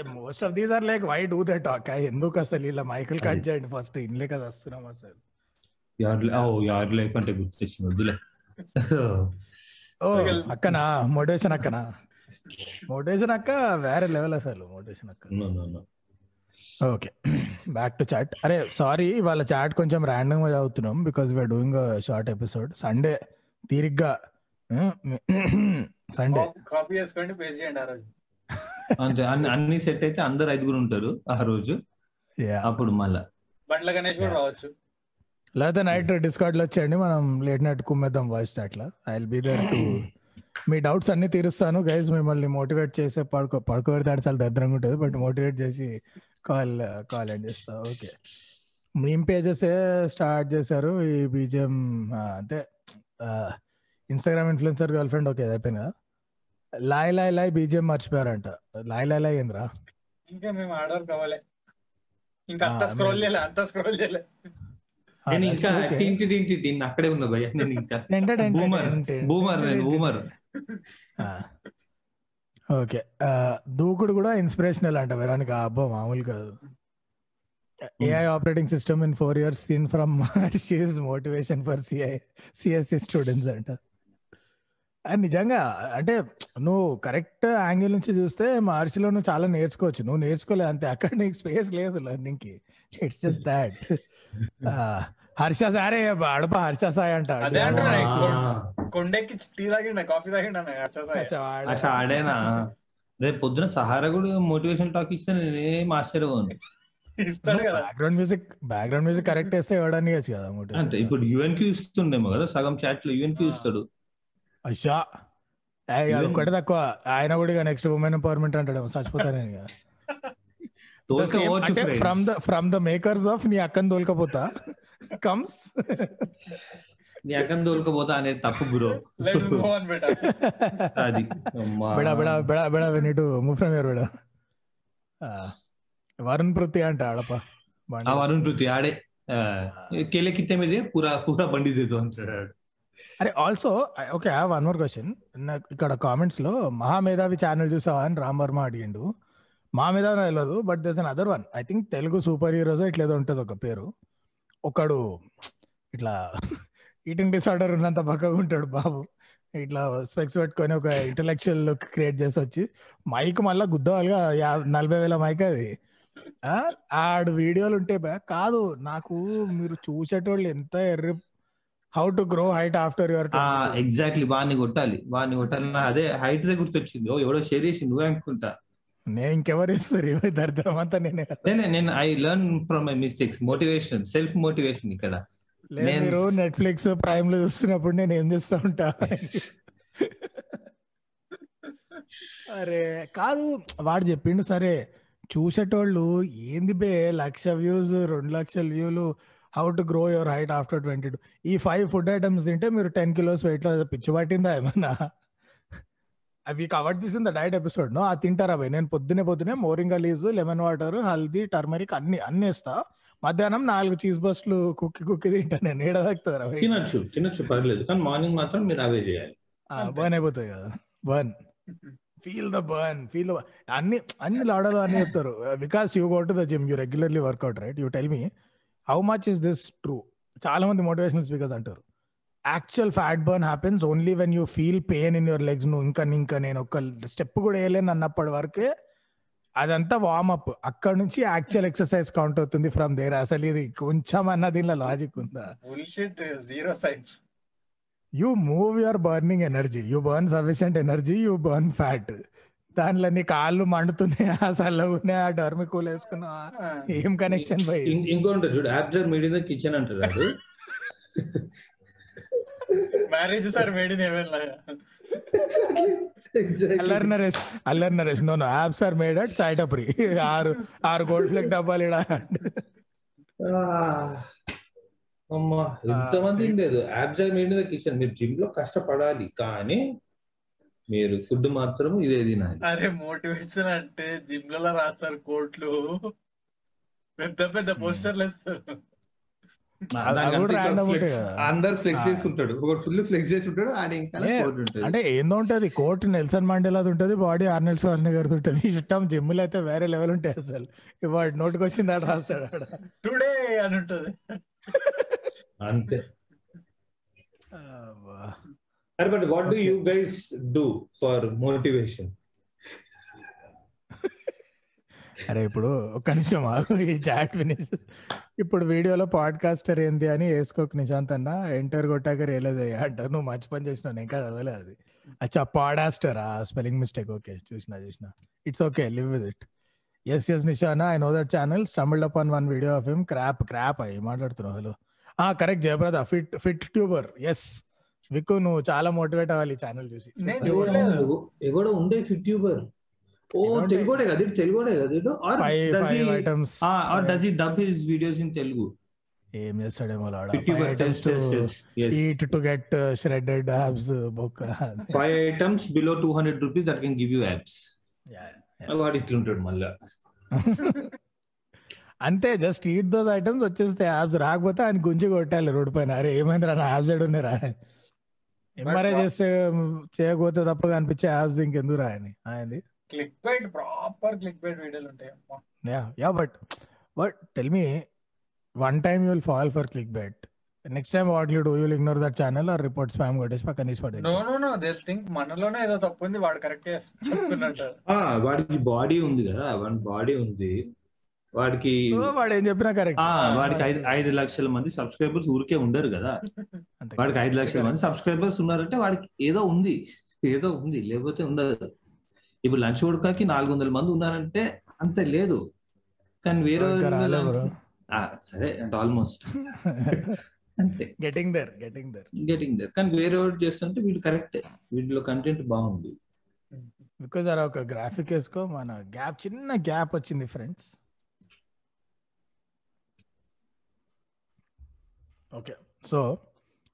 most of these are like why do they talk ఎందుకు అసలు ఇలా మైకిల్ కట్ చేయండి ఫస్ట్ ఇన్లే కదా వస్తున్నాం అసలు. యార్ లైఫ్ అంటే గుర్తొచ్చింది వద్దులే. ఓ అక్కనా? మోటివేషన్ అక్కనా? మోటివేషన్ అక్క వేరే లెవెల్ అసలు మోటివేషన్ అక్క. ఓకే బ్యాక్ టు చాట్ అరే సారీ వాళ్ళ చాట్ కొంచెం ర్యాండమ్గా చదువుతున్నాం because we are doing short episode Sunday తీరిగ్గా సండే కాపీ చేసుకోండి పేజ్ చేయండి ఆ రోజు. అంతే అన్ని అన్ని సెట్ అయితే అందరు ఐదుగురు ఉంటారు ఆ రోజు. యా అప్పుడు మళ్ళా. బండ్ల గణేష్ కూడా రావచ్చు. లేకపోతే నైట్ డిస్కార్డ్లో వచ్చేయండి మనం లేట్ నైట్ కుమ్మేద్దాం వాయిస్ అట్లా I will be there to me doubts అన్ని తీరుస్తాను గైజ్ మిమ్మల్ని మోటివేట్ చేసే పడుకో పడుకోబెడితే చాలా దరిద్రంగా ఉంటుంది బట్ మోటివేట్ చేసి కాల్ కాల్ ఎండ్ చేస్తా. ఓకే. మీమ్ పేజెస్ స్టార్ట్ చేశారు? ఈ బీజిఎం అంటే Instagram influencer girlfriend okay అయిపోయింది కదా? లాయ్ లాయ్ లాయ్ బీజిఎం మర్చిపోయారంట. లాయ్ లాయ్ లాయ్ ఏంద్రా? ఇంకా మేము ఆర్డర్ కావాలి. ఇంకా అంత స్క్రోల్ చేయలే అంత స్క్రోల్ చేయలే. నేను ఇంకా. టింటి టింటి టిన్ అక్కడే ఉన్నా భయ్య? నేను ఇంకా బూమర్. బూమర్ నేను బూమర్. ఓకే. దూకుడు కూడా ఇన్స్పిరేషనల్ అంట వెరానికి. అబ్బా మామూలు కాదు AI operating system in four years scene from she's motivation for CI CSC students అంట. అది నిజంగా అంటే నువ్వు కరెక్ట్ యాంగిల్ నుంచి చూస్తే మహర్షిలో నువ్వు చాలా నేర్చుకోవచ్చు. నువ్వు నేర్చుకోలే అంతే. అక్కడ నీకు స్పేస్ లేదు లెర్నింగ్కి. ఇట్స్ జస్ట్ దాట్ హర్ష సారే అడప హర్ష సాయ్ అంట. అదే కొండెక్కి టీ తాగిండ కాఫీ తాగిండ అచ్చా, అచ్చా ఆడేనా? రేపు పొద్దున సహారా కూడా మోటివేషన్ టాక్ ఇస్తే నేనేం ఆశ్చర్యపోను ఇస్తాడు కదా. Background music background music correct వేస్తే ఇవ్వడానికి వచ్చు కదా అంతే motivation. ఇప్పుడు యుఎన్కి ఇస్తుండేమో కదా సగం చాట్లో యుఎన్కి ఇస్తాడు. Even- ఒక్కటే తక్కువ. ఆయన కూడా నెక్స్ట్ ఉమెన్ ఎంపవర్మెంట్ అంటాడు friends. From the from the makers of నీ అక్కని తోలుకపోతా. కమ్స్ నీ అక్కని తోలుకపోతా అనేది తప్పు బ్రో. లెట్స్ మూవ్ ఆన్ బెటా అది. బెడా బెడా బెడా బెడా మూవ్ ఫ్రమ్ బెడా వరుణ్ పృథ్వీ అంట ఆడప ఆ వరుణ్ పృథ్వీ ఆడే. కేలే మీదే పూరా పూరా బండి దేదో అంటాడు. అరే also okay one more question ఇక్కడ కామెంట్స్లో మహామేధావి ఛానల్ చూసావా అని రామ్ వర్మ అడిగిండు. మహామేధావి తెలియదు but this another one I think Telugu super heroes ఇట్లా ఏదో ఉంటుంది ఒక పేరు. ఒకడు ఇట్లా ఈటింగ్ డిసార్డర్ ఉన్నంత పక్కగా ఉంటాడు బాబు. ఇట్లా స్పెక్స్ పెట్టుకొని ఒక ఇంటలెక్చువల్ లుక్ క్రియేట్ చేసి వచ్చి మైక్ మళ్ళా గుద్దవాలుగా నలభై వేల మైక్ అది. ఆడు వీడియోలు ఉంటే బా కాదు నాకు మీరు చూసేటోళ్ళు ఎంత ఎర్రి how to grow height after your exactly వాడిని కొట్టాలి. వాడిని కొట్టాలి అదే హైట్ దే గుర్తొచ్చింది. ఓ ఎవడో షేర్ చేసి నువ్వే అనుకుంటా. నేను ఇంకెవరు ఇస్తారు దరిద్రం అంతా నేనే. నేనే I learn from my mistakes motivation self motivation ఇక్కడ. మీరు నెట్ఫ్లిక్స్ ప్రైమ్లో చూస్తున్నప్పుడు నేను ఏం చేస్తా ఉంటా? అరే కాదు వాడు చెప్పిండు సరే చూసేటోళ్ళు ఏంది బే లక్ష వ్యూస్ రెండు లక్షల వ్యూలు how to grow your height after twenty two ఈ ఫైవ్ ఫుడ్ ఐటమ్స్ తింటే మీరు టెన్ కిలోస్ వెయిట్లో పిచ్చి పట్టిందా ఏమన్నా? అవి కవర్ తీసింది డైట్ ఎపిసోడ్ నో అది తింటారా భయ్ నేను పొద్దునే పొద్దునే moringa leaves lemon water haldi turmeric అన్ని అన్ని వేస్తా. మధ్యాహ్నం నాలుగు చీజ్ బస్ట్లు కుక్కి కుక్కి తింటా నేను. ఏడ తగ్గుతుందిరా భయ్ తినొచ్చు తినొచ్చు పర్లేదు. కానీ మార్నింగ్ మాత్రం మీరు అవే చేయాలి. బర్న్ అయిపోతుంది కదా. Burn feel the burn feel the అన్ని అన్ని లాడలు అన్ని చెప్తారు. Because you go to the gym you regularly workout right you tell me how much is this true చాలా మంది మోటివేషనల్ స్పీకర్స్ అంటారు. Actual fat burn happens only when you feel pain in your legs నువ్వు ఇంకా ఇంకా నేను ఒక step కూడా వేయలేను అన్నప్పటి వరకే అదంతా వార్మప్ అక్కడ నుంచి యాక్చువల్ ఎక్సర్సైజ్ కౌంట్ అవుతుంది ఫ్రమ్ దేర్ అసలు ఇది కొంచెం అన్న దీనిలో లాజిక్ ఉందా? Zero science you move your burning energy you burn sufficient energy you burn fat దాంట్లో నీ కాళ్ళు మండుతున్నాయి అసలు ఉన్నాయి ఆ డర్మి కూల్ వేసుకున్నా ఏం కనెక్షన్ పోయి ఇంకోటి చూడు అబ్జర్వ్ మీడియం ద కిచెన్ అంటారు అది. Marriage sir made in heaven లాగా Allari Naresh Allari Naresh no no abs are made at చాయటప్రి ఆరు ఆరు గోల్డ్ ఫ్లెక్ డబ్బాలు ఈడ అమ్మా ఎంతమంది లేదు abs are made the kitchen మీరు జిమ్లో కష్టపడాలి కానీ మీరు ఫుడ్ మాత్రం ఇదే తినాలి. అరే మోటివేషన్ అంటే జిమ్లలో రాస్తారు కోట్లు. పెద్ద పెద్ద పోస్టర్లు వేస్తారు అది కూడా random ఉంటాయి కదా. అందరు ఫ్లెక్స్ ఆ. చేస్తుంటాడు ఒకటి ఫుల్ ఫ్లెక్స్ ఆడ ఇంకా అంటే ఏందో ఉంటది కోర్ట్ నెల్సన్ మండేలాది ఉంటది బాడీ ఆర్నెల్ స్వార్నగర్ ఉంటది. ఇష్టం జిమ్లు అయితే వేరే లెవెల్ ఉంటాయి అసలు. వాడు నోటికి వచ్చింది ఆడ రాస్తాడు ఆడ. టుడే అని ఉంటది. అంతే. But what do. You guys do for motivation అరే ఇప్పుడు ఒక్క నిమిషం ఈ చాట్ ఫినిష్ ఇప్పుడు వీడియోలో పాడ్కాస్టర్ ఏంది అని వేసుకోక నిశాంత్ అన్న ఎంటర్ కొట్టాక రియలైజ్ అయ్యా అంటారు నువ్వు మంచి పని చేసినావు నేను ఇంకా చదవలే అది. అచ్చా పాడాస్టర్ ఆ స్పెల్లింగ్ మిస్టేక్ ఓకే చూసిన చూసిన. It's okay live with it yes yes నిషానా I know that channel stumbled up on one video of him crop crop అయ్యి మాట్లాడుతున్నావు హలో? ఆ correct Jayaprada. Fit fit tuber yes విక్కు నువ్వు చాలా motivate అవ్వాలి ఈ channel చూసి. ఎవడో ఉండే ఫిట్ ట్యూబర్ ఓ? తెలుగుడే కదా ఇది తెలుగుడే కదా or items or does he dub his videos in Telugu ఏం చేస్తాడేమో items to get uh, shredded abs uh, book. Five items below two hundred rupees that can give you abs yeah. వాడు ఇట్లుంటాడు మళ్ళా. అంతే జస్ట్ ఈట్ దోస్ ఐటమ్స్ వచ్చేస్తే abs రాకపోతే ఆయన గుంజి కొట్టాలి రోడ్డు పైన. అరే ఏమైంది రా యాబ్స్ ఉన్నారా ఎంఆర్ఐ చేస్తే చేయకపోతే తప్ప కనిపించే యాబ్స్ ఇంకెందుకు రా అని ఆయనది? Click bait proper click bait వీడియోలు ఉంటాయి అమ్మా. Yeah yeah but but tell me one time you will fall for click bait next time what you do you'll ignore that channel or report spam కొట్టేసి పక్కన తీసి పడేది no no no they think మనలోనే ఏదో తప్పు ఉంది వాడు correct చెప్పుకున్నట్టు ఆ, వాడికి బాడీ ఉంది కదా వాడి బాడీ ఉంది. వాడికి సో వాడు ఏం చెప్పినా కరెక్ట్ ఆ వాడికి ఐదు ఐదు లక్షల మంది సబ్స్క్రైబర్స్ ఊరికే ఉండరు కదా. వాడికి ఐదు లక్షల మంది సబ్స్క్రైబర్స్ ఉన్నారంటే వాడికి ఏదో ఉంది ఏదో ఉంది లేకపోతే ఉండదు. ఇప్పుడు లంచ్ ఉడకాకి నాలుగు వందల మంది ఉన్నారంటే అంత లేదు. కానీ వేరే సరే అంటే ఆల్మోస్ట్ అంతే. Getting there getting there getting there కానీ వేరే వాడు చేస్తుంటే వీళ్ళు కరెక్టే. వీటిలో కంటెంట్ బాగుంది. బికాజ్ అలా ఒక గ్రాఫిక్ వేసుకో మన గ్యాప్ చిన్న గ్యాప్ వచ్చింది ఫ్రెండ్స్ ఓకే సో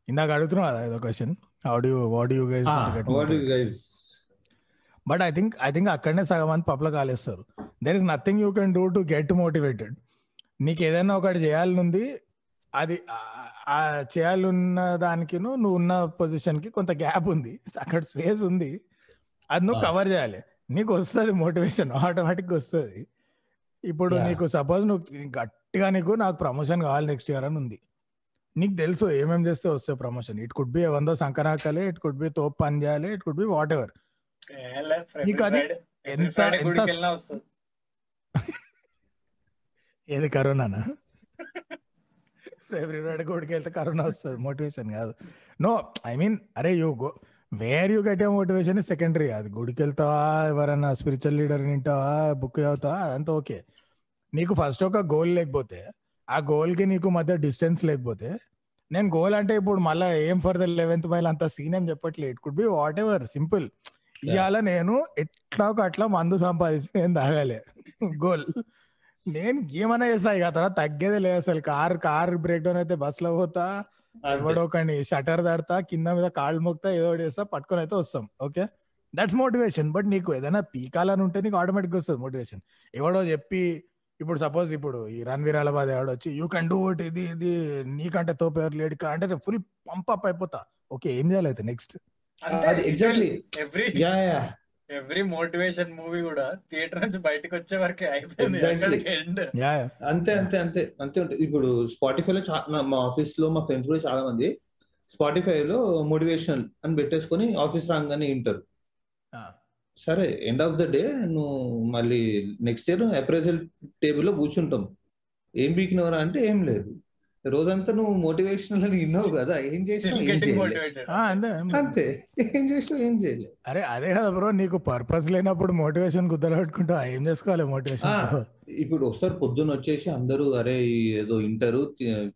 ఇందాక అడుగుతున్నావు కదా ఏదో question how do what you guys but I think I think అక్కడనే సగం మంది పప్పుల కాలేస్తారు. There is nothing you can do to get motivated నీకు ఏదైనా ఒకటి చేయాలనుంది అది చేయాలన్న దానికి నువ్వు ఉన్న పొజిషన్కి కొంత గ్యాప్ ఉంది. అక్కడ స్పేస్ ఉంది. అది నువ్వు Ah. కవర్ చేయాలి. నీకు వస్తుంది మోటివేషన్ ఆటోమేటిక్ వస్తుంది. ఇప్పుడు. నీకు సపోజ్ నువ్వు గట్టిగా నీకు నాకు ప్రమోషన్ కావాలి నెక్స్ట్ ఇయర్ అని ఉంది. నీకు తెలుసు ఏమేం చేస్తే వస్తే ప్రమోషన్ ఇట్ కుడ్ బి వందో సంకరాకాలి ఇట్ కుడ్ బి తోపు పని చేయాలి it could be what ever నీకు అది ఎంత ఫ్రైడే గుడికి ఏది కరోనానా? వెళ్తే కరోనా వస్తుంది మోటివేషన్ కాదు. నో ఐ మీన్ అరే you go where you get a motivation secondary అది గుడికి వెళ్తావా ఎవరైనా స్పిరిచువల్ లీడర్ వింటావా బుక్ చదువుతావా అదంతా ఓకే నీకు ఫస్ట్ ఒక గోల్ లేకపోతే ఆ గోల్కి నీకు మధ్య డిస్టెన్స్ లేకపోతే నేను గోల్ అంటే ఇప్పుడు మళ్ళీ ఏం ఫర్ ద లెవెన్త్ మైల్ అంత సీన్ అని చెప్పట్లేదు. It could be whatever simple ఇవాళ నేను ఎట్లా ఒక అట్లా మందు సంపాదించి నేను తాగాలి. గోల్. నేను ఏమైనా చేస్తా ఇక ఆ తర్వాత తగ్గేదే లేదు అసలు. కార్ కార్ బ్రేక్ డౌన్ అయితే బస్లో పోతా ఎవడో ఒకని షటర్ దాడతా కింద మీద కాళ్ళు మొక్తా ఏదో చేస్తా పట్టుకొని అయితే వస్తాం. ఓకే? దట్స్ మోటివేషన్ బట్ నీకు ఏదైనా పీకాలని ఉంటే నీకు ఆటోమేటిక్ వస్తుంది మోటివేషన్ ఎవడో చెప్పి ఇప్పుడు సపోజ్ ఇప్పుడు ఈ రణ్వీర్ అలబాద్ ఎవడో వచ్చి యూ కెన్ డూ ఇట్ ఇది ఇది నీకంటే తోపు ఎవరు లేడు అంటే ఫుల్ పంప్ అప్ అయిపోతా. ఓకే ఏం చేయాలి అయితే next exactly every yeah yeah every motivation movie కూడా థియేటర్ నుంచి బయటకు వచ్చే వరకే అయిపోయింది. Exactly. ఎండ్ యా అంతే అంతే అంతే అంతే ఉంటుంది. ఇప్పుడు స్పాటిఫైలో మా ఆఫీస్లో మా ఫ్రెండ్స్ కూడా చాలా మంది స్పాటిఫైలో మోటివేషనల్ అని పెట్టేసుకొని ఆఫీస్ రాగానే వింటారు. సరే ఎండ్ ఆఫ్ ద డే నువ్వు మళ్ళీ నెక్స్ట్ ఇయర్ అప్రైజల్ టేబుల్లో కూర్చుంటాం. ఏం పీకినవరా అంటే ఏం లేదు. రోజంతా నువ్వు మోటివేషనల్ అని విన్నావు కదా ఏం. మోటివేటెడ్ అంతే. ఏం చేసినావు ఏం చేయలేదు అరే అదే కదా బ్రో నీకు పర్పస్ లేనప్పుడు మోటివేషన్ గుద్దలు పెట్టుకుంటా ఏం చేసుకోవాలి మోటివేషన్? ఇప్పుడు వస్తారు పొద్దున్న వచ్చేసి అందరూ అరే ఈ ఏదో వింటారు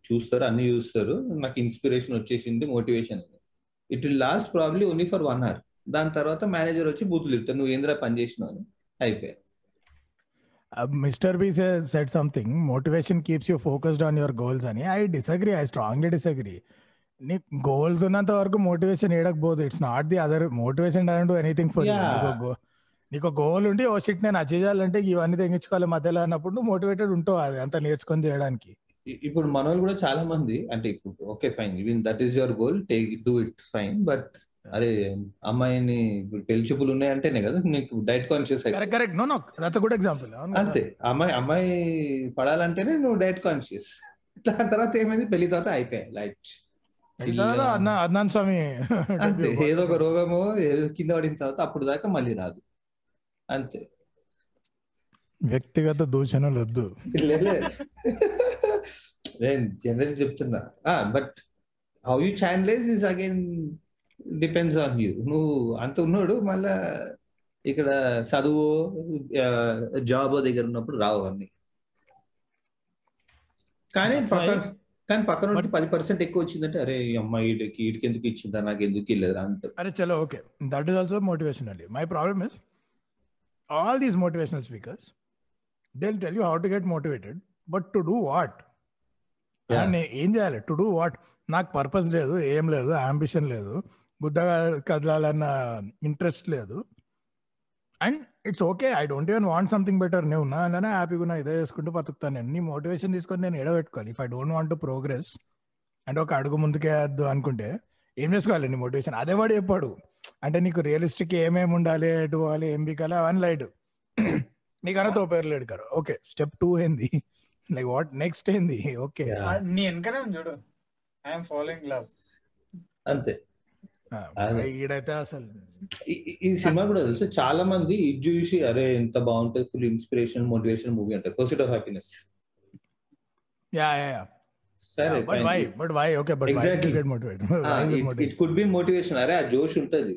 చూస్తారు అన్ని చూస్తారు నాకు ఇన్స్పిరేషన్ వచ్చేసింది motivation it will last probably only for one hour దాని తర్వాత మేనేజర్ వచ్చి బూతులు ఇస్తారు నువ్వు ఏంద్రా పని చేసినావు? అని. Mister B said something motivation keeps you focused on your goals అని. I disagree I strongly disagree నీకు గోల్స్ ఉన్నంత వరకు motivation ఏడకపోదు. It's not the other motivation do anything for. నీకు గోల్ ఉండి ఓ షిట్ నేను అచీవ్ చేయాలంటే ఇవన్నీ తెగించుకోవాలి మధ్యలో అన్నప్పుడు నువ్వు మోటివేటెడ్ ఉంటావు అది అంతా నేర్చుకొని చేయడానికి. ఇప్పుడు మన కూడా చాలా మంది అంటే ఇప్పుడు okay fine even that is your goal take do it fine but అరే అమ్మాయిని పెళ్ళి చూపులు ఉన్నాయంటేనే కదా నీకు diet conscious correct no no that's good example అంతే. అమ్మాయి అమ్మాయి పడాలంటేనే నువ్వు డైట్ కాన్షియస్. దాని తర్వాత ఏమైంది? పెళ్ళి తర్వాత అయిపోయాయి. లైట్. అద్నాన్ స్వామి అంతే. ఏదో ఒక రోగమో ఏదో కింద పడిన తర్వాత అప్పుడు దాకా మళ్ళీ రాదు. అంతే. వ్యక్తిగత దూషణలు వద్దు. నేను జనరల్ చెప్తున్నా. But how you channelize is again depends on you నువ్వు అంత ఉన్నాడు మళ్ళా ఇక్కడ చదువు జాబ్ దగ్గర ఉన్నప్పుడు రావు అన్ని. కానీ కానీ పక్కన పది పర్సెంట్ ఎక్కువ వచ్చిందంటే అరే అమ్మాయి వీడికి వీడికి ఎందుకు ఇచ్చిందా? నాకు ఎందుకు ఇల్లేదా అంటారు అరే చలో okay. That is also motivational my problem is all these motivational speakers they tell you how to get motivated but to do what Yeah. ఏం చేయాలి? టు డూ వాట్ నాకు పర్పస్ లేదు ఏం లేదు అంబిషన్ లేదు. గుద్దగా కదలాలన్న ఇంట్రెస్ట్ లేదు. And it's okay I don't even want something better నేను ఉన్నా అలానే హ్యాపీగా ఉన్నా ఇదే చేసుకుంటూ బతుకుతాను. నేను నీ మోటివేషన్ తీసుకొని నేను ఎడబెట్టుకోవాలి if I don't want to progress అంటే ఒక అడుగు ముందుకేయద్దు అనుకుంటే ఏం చేసుకోవాలి? నీ మోటివేషన్ అదే వాడు చెప్పాడు. అంటే నీకు రియలిస్టిక్ ఏమేమి ఉండాలి ఎటు పోవాలి ఏం బీకాలి అవన్నీ లైట్. నీకన్నా తో పేర్లు ఎడకారు ఓకే స్టెప్ టూ ఏంది? లైక్ వాట్ నెక్స్ట్ ఏంది? ఓకే నీ వెనకనే చూడు. ఐఎమ్ ఫాలోయింగ్ లవ్ అంతే. ఈ- సినిమా కూడా తెలుసు. చాలా మంది ఇది చూసి అరే ఎంత బాగుంటుంది ఫుల్ ఇన్స్పిరేషన్ మోటివేషన్ మూవీ అంటారు. Pursuit of happiness yeah yeah yeah. సరే but why but why okay but Exactly. Get motivate it could be motivation అరే ఆ జోష్ ఉంటది.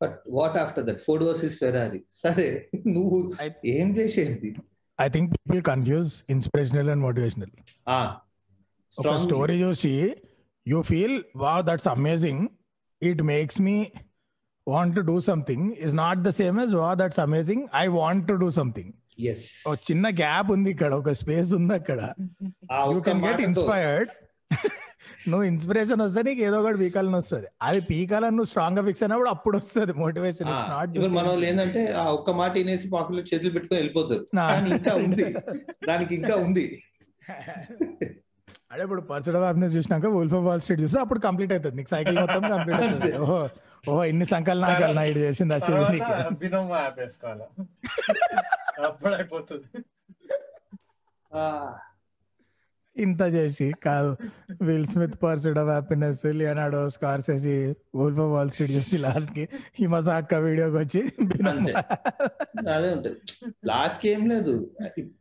But what after that Ford versus Ferrari సరే నువ్వు ఏం చేసేది? I think people confuse inspirational and motivational ఒక స్టోరీ చూసి you feel wow that's amazing it makes me want to do something is not the same yes wow that's amazing I want to do something yes. ఒక చిన్న gap ఉంది ఇక్కడ ఒక space ఉంది అక్కడ. You can get inspired నువ్వు inspiration వస్తే నీకు ఏదో ఒకటి పీకాలని వస్తుంది. అది పీకాలని నువ్వు స్ట్రాంగ్గా ఫిక్స్ అయినప్పుడు అప్పుడు వస్తుంది మోటివేషన్ మన వాళ్ళు ఏంటంటే ఆ ఒక్క మాట వినేసి పాకులో చేతులు పెట్టుకొని వెళ్ళిపోతారు. కానీ ఇంకా ఉంది. దానికి ఇంకా ఉంది. అదే ఇప్పుడు పర్సుడ్ ఆఫ్ హ్యాపీనెస్ చూసినాక వుల్ఫ్ ఆఫ్ వాల్ స్ట్రీట్ చూస్తే అప్పుడు కంప్లీట్ అవుతుంది. నీకు సైకిల్ మొత్తం కంప్లీట్ అవుతుంది. ఓహో ఓహో ఇన్ని సంకల్ నాకల్ నైట్ చేసింది అచ్చింది యాప్ వేసుకోవాలి అప్పుడు అయిపోతుంది ఇంత చేసి కాదు. Will Smith pursuit of happiness Leonardo Scorsese wolf of Wall Street చూసి లాస్ట్కి ఈ మసాక్క వీడియోకి వచ్చి. అదే ఉంటది. లాస్ట్కి ఏం లేదు.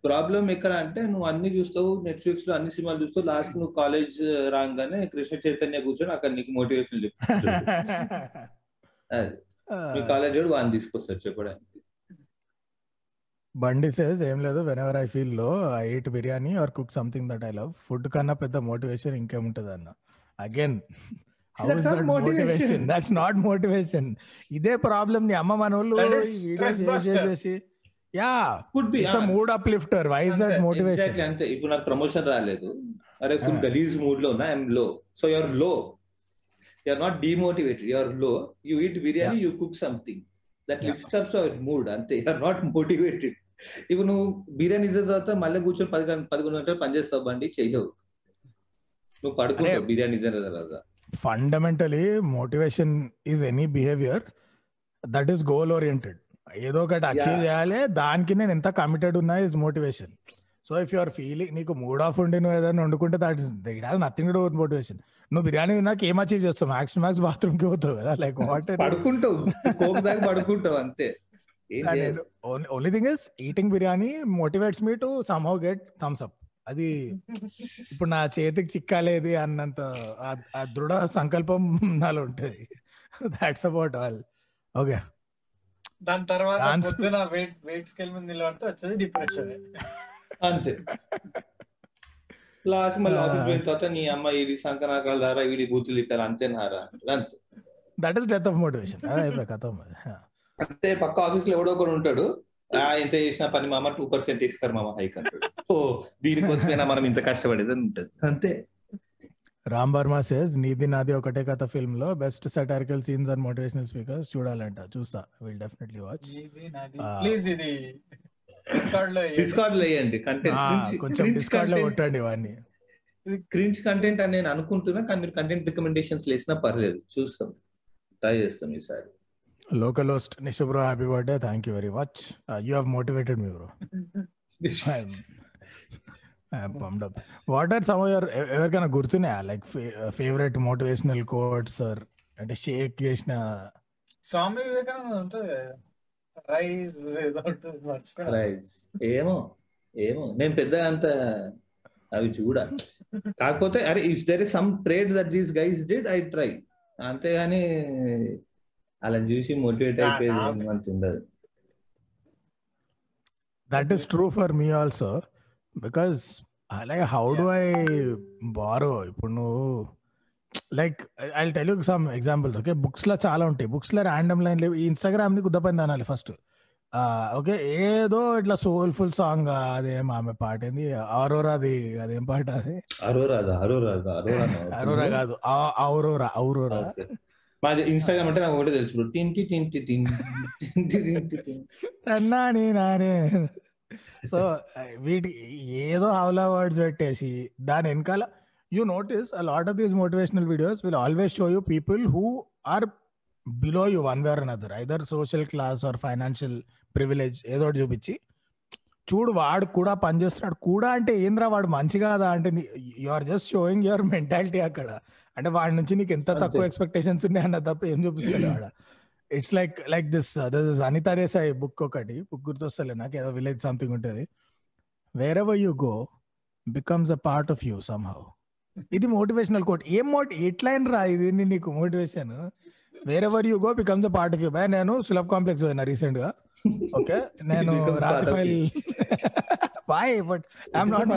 ప్రాబ్లం ఎక్కడ అంటే నువ్వు అన్ని చూస్తావు నెట్ఫ్లిక్స్లో అన్ని సినిమాలు చూస్తావు లాస్ట్ నువ్వు కాలేజ్ రాగానే కృష్ణ చైతన్య కూర్చొని అక్కడ నీకు మోటివేషన్ అది. మీ కాలేజ్ వాడు వాడిని తీసుకొస్తారు చెప్పడానికి. బండి సేస్ ఏం లేదు when ever I feel low I eat biryani or cook something that I love food కన్నా పెద్ద మోటివేషన్ ఇంకేముంటది అన్న. Again. Motivation that's not motivation ఇదే ప్రాబ్లం నీ అమ్మ మన వాళ్ళు That is stress buster. చేసేసి yeah could be it's mood uplifter why is that motivation exactly అంతే. ఇప్పుడు నాకు ప్రమోషన్ రాలేదు. అరే ఫుల్ Ah. గలీజ్ మూడ్లో ఉన్నా I'm low so you're low you're not demotivated you're low you eat biryani you cook something that Yeah. Lift ups our mood అంతే. You're not motivated ఇప్పుడు నువ్వు బిర్యానీ ఇచ్చిన తర్వాత మళ్ళీ కూర్చొని పది పదకొండు గంటలు పనిచేస్తావు బండి చెయ్యవు నువ్వు అరే. బిర్యానీ ఇచ్చిన తర్వాత fundamentally motivation is any behaviour that is goal oriented ఏదో ఒకటి అచీవ్. చేయాలి దానికి నేను ఎంత కమిటెడ్ ఉన్నా is motivation so if your feeling నీకు మూడ్ ఆఫ్ ఉండి నువ్వు ఏదైనా వండుకుంటే that is it has nothing to with motivation నువ్వు బిర్యానీ తిన్నాక ఏం అచీవ్ చేస్తావు మ్యాక్స్ మ్యాక్స్ బాత్రూమ్కి పోతావు కదా లైక్ వాట్ పడుకుంటావు పడుకుంటావు అంతే. Only thing is eating biryani motivates me to somehow get thumbs up అది ఇప్పుడు నా చేతికి చిక్కాలేది అన్నంత ఆ- దృఢ సంకల్పం నాలో ఉంటది. దాట్స్ అబౌట్ ఆల్ ఓకే దాని తర్వాత పొద్దున వెయిట్ వెయిట్ స్కేల్ మీద నిలబడితే వచ్చేది డిప్రెషన్ అంతే. లాస్ట్ మళ్ళీ. ఆఫీస్ పోయిన తర్వాత నీ అమ్మ ఇది సంకనాకాలు రారా వీడి బూతులు ఇట్టారు అంతేనారా అంతే. That is death of motivation అదే కథం. అంతే పక్క ఆఫీస్లో ఎవడో ఒకడు ఉంటాడు. ఆ ఎంత చేసిన పని మామ టూ పర్సెంట్ ఇస్తారు మామ హైక్ అంటాడు. ఓ దీనికోసమైనా మనం ఇంత కష్టపడేది అని ఉంటది. అంతే. రామ్ వర్మ సేస్ నీది నాది ఒకటే కథ ఫిల్మ్లో best satirical scenes and motivational speakers చూడాలంట చూస్తా. Will definitely watch. ప్లీజ్ ఇది. డిస్కార్డ్లో డిస్కార్డ్లో వేయండి కంటెంట్ కొంచెం డిస్కార్డ్లో కొట్టండి ఇవన్నీ. క్రింజ్ కంటెంట్ అని నేను అనుకుంటున్నా కానీ మీరు కంటెంట్ రికమెండేషన్స్ వేసినా పర్లేదు. చూస్తాం. ట్రై చేస్తాం ఈసారి. Local host Nishu bro happy birthday thank you very much you have motivated me bro pumped up what are some your ఎవరికైనా గుర్తున్నాయా like favourite motivational quotes or అంటే షేక్ చేసిన స్వామి వివేకానంద ఉంటుంది రైజ్ ఏదో ఉంటుంది మర్చిపోయినా. రైస్ ఏమో ఏమో. నేను పెద్ద అంత అవి చూడ. కాకపోతే అరే if there is some trade that these guys did I try అంతేగాని అలా చూసి మోటివేట్ అయిపోయేది అంత ఉండదు. That is true for me also because like how do I borrow ఇప్పుడు నువ్వు like I tell you some examples okay బుక్స్లో చాలా ఉంటాయి. బుక్స్లో ర్యాండమ్ లైన్ లేవు. ఈ ఇన్స్టాగ్రామ్ని గుద్దపని అనాలి ఫస్ట్ ఓకే ఏదో ఇట్లా సోల్ఫుల్ సాంగ్ అదేం ఆమె పాట ఏంది? ఆరోరాది అదేం పాట అది? అరోరా అది అరోరా అది అరోరా అరోరా కాదు. ఆ- ఔరోరా మాది ఇన్స్టాగ్రామ్ అంటే నాకు ఒకటే తెలుసు టింటి టింటి టింటి నాని నానే. సో వీటి ఏదో హౌలా వర్డ్స్ పెట్టేసి దాని వెనకాల you notice lot of these motivational videos will always show you people who are below you one way another either social class or financial privilege ఏదో ఒకటి చూపించి చూడు వాడు కూడా పనిచేస్తున్నాడు కూడా అంటే ఏంద్రా వాడు? మంచి కాదా? అంటే you are just showing your mentality అక్కడ. అంటే వాడి నుంచి నీకు ఎంత. తక్కువ ఎక్స్పెక్టేషన్స్ ఉన్నాయి అన్న తప్ప ఏం చూపిస్తాడు వాడ. It's like like this Anita Desai book ఒకటి. బుక్ గుర్తొస్తలే నాకు ఏదో విలేజ్ సంథింగ్ ఉంటుంది. Where ever you go becomes a part of you somehow ఇది మోటివేషనల్ కోట్ ఏం మోటి ఎట్లయిన రా ఇది నీకు motivation where ever you go becomes a part of you by నేను సులభ్ కాంప్లెక్స్ పోయినా రీసెంట్గా ఓకే నేను becomes part రాత్రి of file boy but I'm not.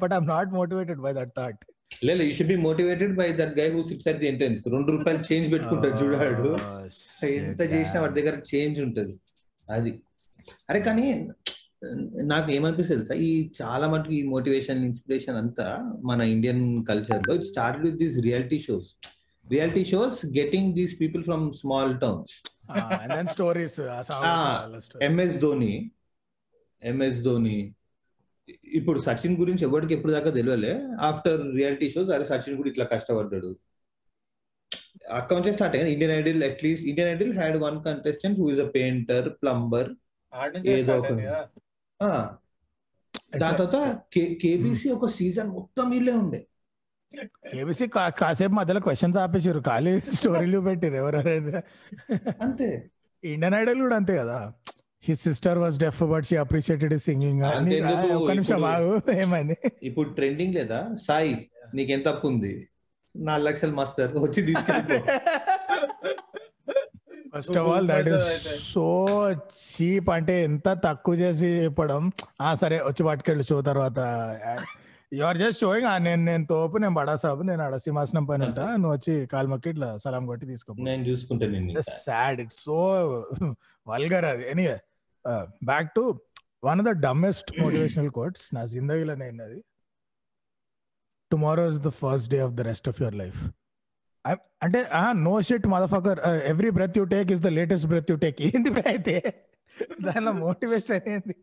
But I'm not motivated by that thought లేదు you should be motivated by that guy who sits at the entrance రెండు రూపాయలు change పెట్టుకుంటాడు చూడాడు. ఎంత చేసినా వాడి దగ్గర చేంజ్ ఉంటది. అది. అరే కానీ నాకు ఏమనిపిస్తుంది తెలుసా? ఈ చాలా మటుకు ఈ మోటివేషన్ ఇన్స్పిరేషన్ అంతా మన ఇండియన్ కల్చర్లో it start with these reality shows reality shows getting these people from small towns and then stories M S Dhoni M S Dhoni ఇప్పుడు సచిన్ గురించి ఎవరికి ఎప్పుడు దాకా తెలియలే ఆఫ్టర్ రియాలిటీ షోస్ అరే సచిన్ కూడా ఇట్లా కష్టపడ్డాడు. అక్కడ నుంచే స్టార్ట్ అయ్యింది Indian Idol at least Indian Idol had one contestant who is a painter plumber ఏదో ఒక- అయింది దాని తర్వాత కేబీసీ ఒక సీజన్ మొత్తం వీళ్ళే ఉండే. కేబీసీ కాసేపు మధ్యలో క్వశ్చన్స్ ఆపేసారు ఖాళీ స్టోరీలు పెట్టారు ఎవరెవరైతే. అంతే. ఇండియన్ ఐడల్ కూడా అంతే కదా. His sister was deaf but she appreciated singing ఒక్క నిమిషం బాగు ఏమైంది? ఇప్పుడు ట్రెండింగ్ లేదా? సాయి నీకెంత అప్పు ఉంది? నాలుగు లక్షలు మాస్టర్ వచ్చి తీసుకెళ్ళిపో. First of all that is. So cheap అంటే ఎంత తక్కువ చేసి చెప్పడం? ఆ సరే వచ్చి పట్టుకెళ్ళి షో తర్వాత. యు ఆర్ జస్ట్ షోయింగ్ నేను నేను తోపు నేను బడా సాబు నేను ఆడ సింహాసనం పైన ఉంటా నువ్వు వచ్చి కాలు మొక్కి ఇట్లా సలాం కొట్టి తీసుకో నేను చూసుకుంటాను. సాడ్ ఇట్స్ సో వల్గర్ అది. Anyway back to one of the dumbest motivational quotes నా జిందగీలో నేను అది tomorrow is the first day of the rest of your life అంటే no shit motherfucker every breath you take is the latest breath you take ఏంది అయితే? దానిలో motivation ఏంది?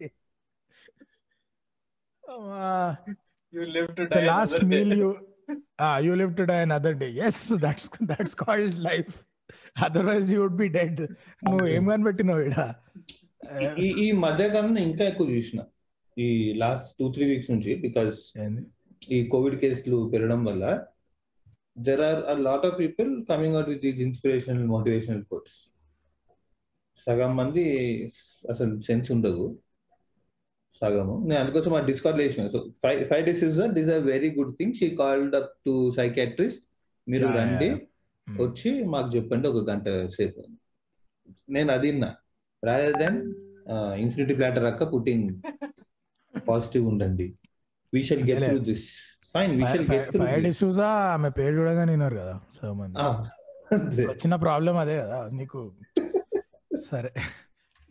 Last meal you you live to die another day yes that's that's called life otherwise you would be dead నువ్వు ఏం కనిపెట్టినావు ఇడ ఈ ఈ మధ్య కాలంలో ఇంకా ఎక్కువ చూసిన. ఈ లాస్ట్ టూ త్రీ వీక్స్ నుంచి బికాస్ ఈ కోవిడ్ కేసులు పెరగడం వల్ల there are a lot of people coming out with these inspirational motivational quotes సగం మంది అసలు సెన్స్ ఉండదు. సగము. నేను అందుకోసం ఆ డిస్కౌంట్ వేసిన. So five five days is this are very good thing she called up to psychiatrist మీరు రండి. Hmm. వచ్చి మాకు చెప్పండి ఒక గంట సేపు. నేను అది రాదర్ దెన్ ఇన్ఫినిటీ ప్లాటర్ అక్క పుట్టింగ్ పాజిటివ్ ఉండండి. We shall get through this fine we shall get through Faye D'Souza ఆమె పేరు చూడగా విన్నారు కదా సో మంది వచ్చిన ప్రాబ్లం అదే కదా నీకు. సరే.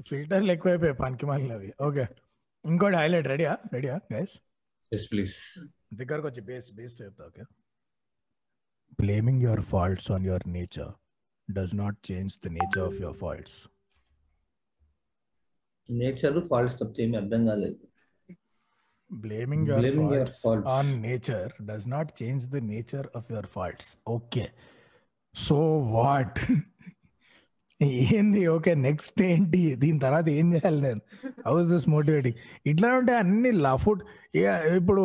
ఫిల్టర్లు ఎక్కువైపోయాయి పనికి మళ్ళీ ఓకే ఇంకోటి హైలైట్ రెడీయా రెడీయా గైస్ ఎస్ ప్లీజ్ దగ్గరకు వచ్చి బేస్ బేస్ చెప్తా okay blaming your faults on your nature does not change the nature of your faults nature faults తప్పితే ఏమి అర్థం కాలేదు blaming your Blaming your faults faults. On nature does not change the nature of your faults okay so what ఏంది? Okay next ఏంటి? దీని తర్వాత ఏం చేయాలి నేను? హౌస్ దిస్ మోటివేటింగ్ ఇట్లా ఉంటే అన్ని లఫుడ్ ఇప్పుడు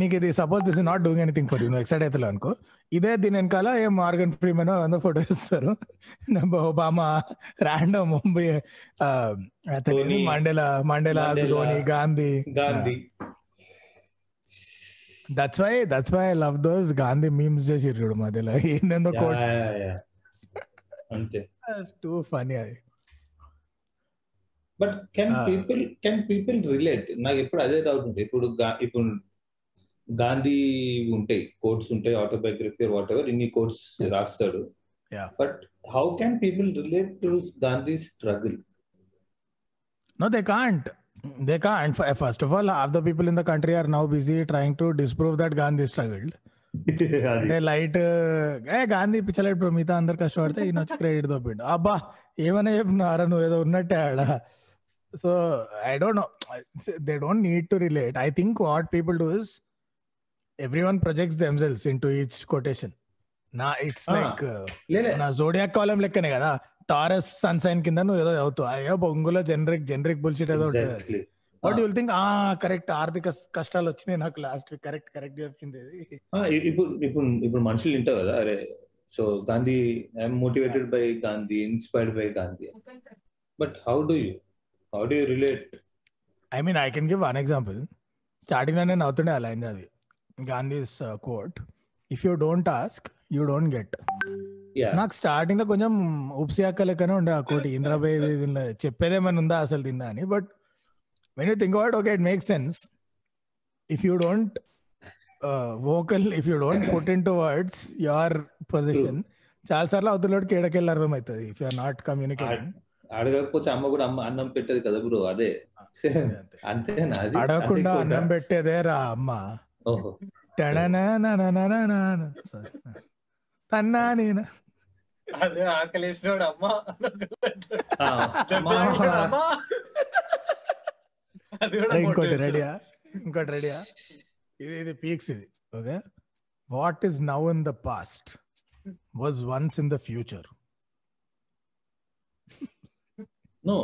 నీకు ఇది suppose this not doing anything for you నువ్వు ఎక్సైట్ అవుతావు అనుకో. ఇదే దీని వెనకాల ఏ మార్గన్ ఫ్రీమెన్ అందరూ ఫోటో ఇస్తారు Obama random Mumbai Dhoni, Mandela Mandela Dhoni Gandhi. Gandhi. That's why that's why I love those Gandhi memes చూడు మధ్యలో. ఏందేందో కోట్ యా. అంతే. టూ ఫనీ అది but can Ah. People can people relate నాకు ఎప్పుడు అదే డౌట్ ఉంటుంది ఇప్పుడు ఇప్పుడు గాంధీ ఉంటాయి కోట్స్ ఉంటాయి ఆటోబయోగ్రఫీ వాట్ ఎవర్ ఇన్ని కోట్స్ రాస్తాడు Yeah. But how can people relate to Gandhi struggle No, they can't. They can't. First of all, half the people in the country are now busy trying to disprove that Gandhi struggled. అంటే light ఏ గాంధీ పిచ్చలైట్ bro మిగతా అందరు కష్టపడితే ఈయన వచ్చి credit దొప్పిండు అబ్బా ఏమైనా చెప్పినారా? నువ్వు ఏదో ఉన్నట్టే ఆడ. So I don't know they don't need to relate I think what people do is everyone projects themselves into each quotation నా ఇట్స్. లైక్ నా జోడియాక్ కాలం లెక్కనే కదా. టారస్ సన్సైన్ కింద నువ్వు ఏదో చదువుతావు. అయ్యో బొంగులో జనరిక్ జనరిక్ బుల్షిట్ ఏదో ఉంటుంది. Ah. You'll think? ఆ కరెక్ట్. ఆర్థిక కష్టాలు వచ్చినాయి నాకు లాస్ట్ వీక్. కరెక్ట్ కరెక్ట్ చెప్పింది. Ah, ఇప్పుడు ఇప్పుడు ఇప్పుడు మనుషులు వింటావు కదా. అరే so Gandhi I'm motivated by Gandhi inspired by Gandhi. But how do you how do you relate I mean I can give one example స్టార్టింగ్లో నేను అవుతుండే అలా అయింది అది. Gandhi's quote if you don't ask you don't get నాకు స్టార్టింగ్లో కొంచెం ఉపసియాక లెక్కనే ఉండే ఆ కోటి ఇంద్రాబాయ్ చెప్పేదేమైనా ఉందా అసలు తిన్నా అని. But when you think out okay it make sense if you don't vocal if you don't put into words your position చాలా సార్లు అవతలకి కేడకెళ్ళి అర్థమవుతుంది ఇఫ్ యూఆర్ నాట్ కమ్యూనికేటింగ్ అడగకపోతే అమ్మ కూడా అమ్మ అన్నం పెట్టదు కదా బ్రో అదే. అంతేనా అడగకుండా అన్నం పెట్టేదే రా అమ్మ. తన్నా నేను. అదే ఆకలేసినోడు అమ్మ ఆ, దెబ్బ తాకినోడు అమ్మ. అది కూడా అరే, ఇంకోటి. రెడీయా ఇంకోటి రెడీయా ఇది ఇది పీక్స్ ఇది okay what is now in the past was once in the future no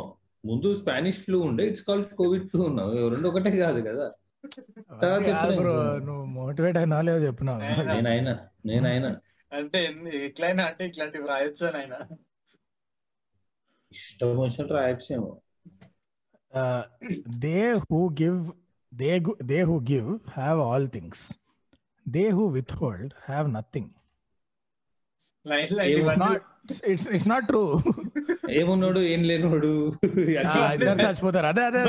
ముందు స్పానిష్ ఫ్లూ ఉండే ఇట్స్ కాల్డ్ కోవిడ్ ఫ్లూ ఉన్నావు. రెండు ఒకటే కాదు కదా? నువ్వు మోటివేట్ అయినా లేదో చెప్పినావు నేనైనా నేనైనా. అంటే ఎట్లయినా అంటే ఇట్లాంటివి రాయొచ్చు అని ఆయన ఇష్టం వచ్చినట్టు రాయొచ్చేమో. They who give they they who give have all things they who withhold ఇవన్నీ not it's it's not true ఏమున్నాడు? ఏం లేనోడు ఇద్దరు చచ్చిపోతారు. అదే అదే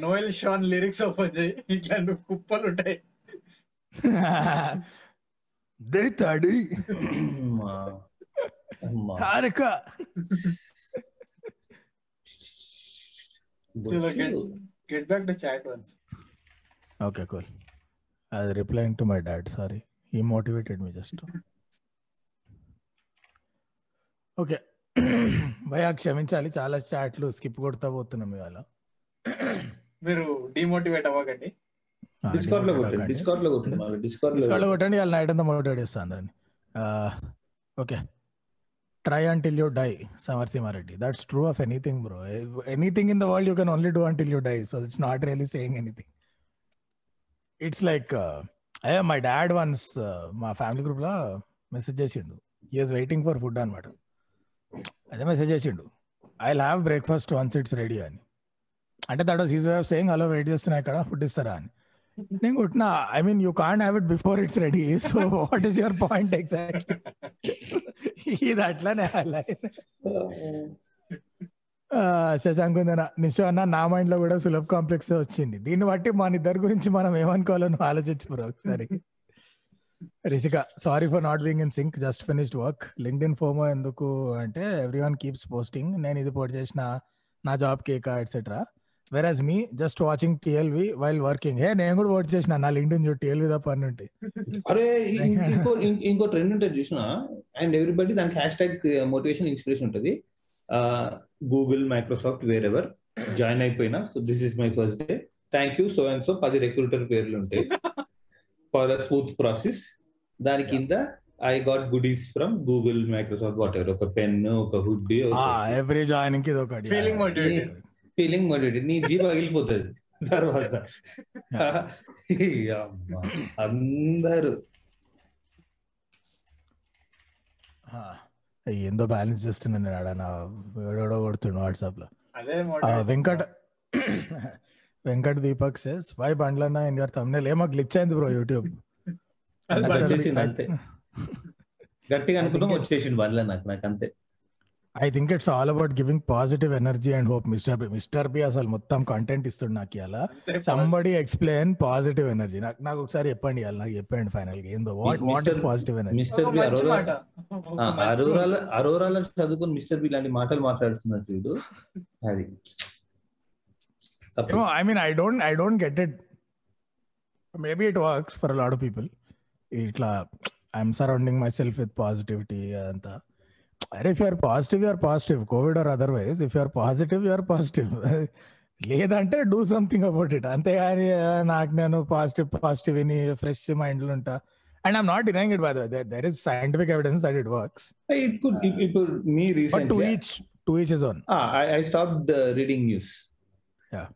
నోయల్ షాన్ లిరిక్స్ ఓపెన్ చేయి. ఇట్లాంటి కుప్పలు ఉంటాయి దే తడి to chat once okay cool అది replying to my dad sorry ఈ మోటివేటెడ్ మీ జస్ట్ ఓకే భయ క్షమించాలి. చాలా చాట్లు స్కిప్ కొడతా పోతున్నాం ఇవాళ. మీరు డిమోటివేట్ అవ్వకండి. డిస్కౌంట్లో కొట్టండి. డిస్కౌంట్లో కొట్టండి. డిస్కౌంట్లో కొట్టండి. ఇవాళ నైట్ అంతా మోటివేట్ చేస్తాను అందరిని. Okay. Try until you die Samarasimha Reddy that's true of anything bro anything in the world you can only do until you die so it's not really saying anything it's like అయ్యా my dad once మా family గ్రూప్లో message చేసిండు. Is waiting for food అనమాట అదే message చేసిండు. I have breakfast once it's ready అని. అంటే that was his way of saying hello wait చేస్తున్నా ఇక్కడ ఫుడ్ ఇస్తారా అని. నేను కొట్టినా. I mean you can't have it before it's ready so what is your point exact ఇది అట్లానే శశాంక్ ఉందన అన్న. నా మైండ్లో కూడా సులభ కాంప్లెక్స్ వచ్చింది. దీన్ని బట్టి మన ఇద్దరి గురించి మనం ఏమనుకోవాలో నువ్వు ఆలోచించు ఒకసారి. Rishika sorry for not being in sync just finished work LinkedIn FOMO ఎందుకు అంటే ఎవ్రీ వన్ కీప్స్ పోస్టింగ్ నేను ఇది పోస్ట్ చేసిన నా జాబ్ కేక etcetera Veeraj me just watching TLV while working hey నేను కూడా పోస్ట్ చేసిన నా లింక్డ్ ఇన్ టిఎల్వి తప్ప అని ఉంటే. అరే ఇంకో ఇంకో ట్రెండ్ ఉంటుంది చూసిన? అండ్ ఎవ్రీబడి దానికి హ్యాష్ ట్యాగ్ మోటివేషన్ ఇన్స్పిరేషన్ ఉంటుంది. Google Microsoft wear ever join అయిపోయినా. So this is my first day thank you so and so పది రిక్రూటర్ పేర్లు ఉంటాయి ఫర్ అ స్మూత్ ప్రాసెస్ దాని కింద I got goodies from Google Microsoft whatever ఒక pen ఒక hoodie every joining ఇది ఒకటి. Feeling motivated. ఫీలింగ్ మోటివేటెడ్ నీ జీవ పగిలిపోతుంది తర్వాత. అందరూ. ఏందో బ్యాలెన్స్ చేస్తున్నాను నేను ఆడ నా ఎవడో కొడుతుండు వాట్సాప్లో అదే ఆ, motivate. Venkat Venkat Deepak says why బండ్లన్నా in your thumbnail ఏమో గ్లిచ్ అయింది బ్రో యూట్యూబ్ గట్టిగా అనుకున్నాం వచ్చేసింది బండ్ల నాకు నాకు అంతే I think it's all about giving positive energy and hope mister B mister B అసలు మొత్తం కంటెంట్ ఇస్తుండు నాకు ఇలా అంతే సంబడి ఎక్స్ప్లెయిన్ పాజిటివ్ ఎనర్జీ నాకు నాకు ఒకసారి చెప్పండి ఇవాళ నాకు చెప్పండి ఫైనల్గా ఏందో what what is Mr. Positive energy mister B అరోరాల. అరోరాల చదువుకుని మిస్టర్ బి లాంటి మాటలు మాట్లాడుతున్నారు చూడు. అది. తప్పు. I mean I don't I don't get it maybe it works for lot of people ఇట్లా I'm surrounding myself with positivity అదంతా అరే if you're positive you're positive covid or otherwise if you're positive you're positive లేదంటే do something about it అంతేగాని నాకు నేను positive positive విని fresh మైండ్లో ఉంటా. And I'm not denying it by there is scientific evidence that it works it could ఇప్పుడు మీ but to recent each to each is own I stop reading news Yeah.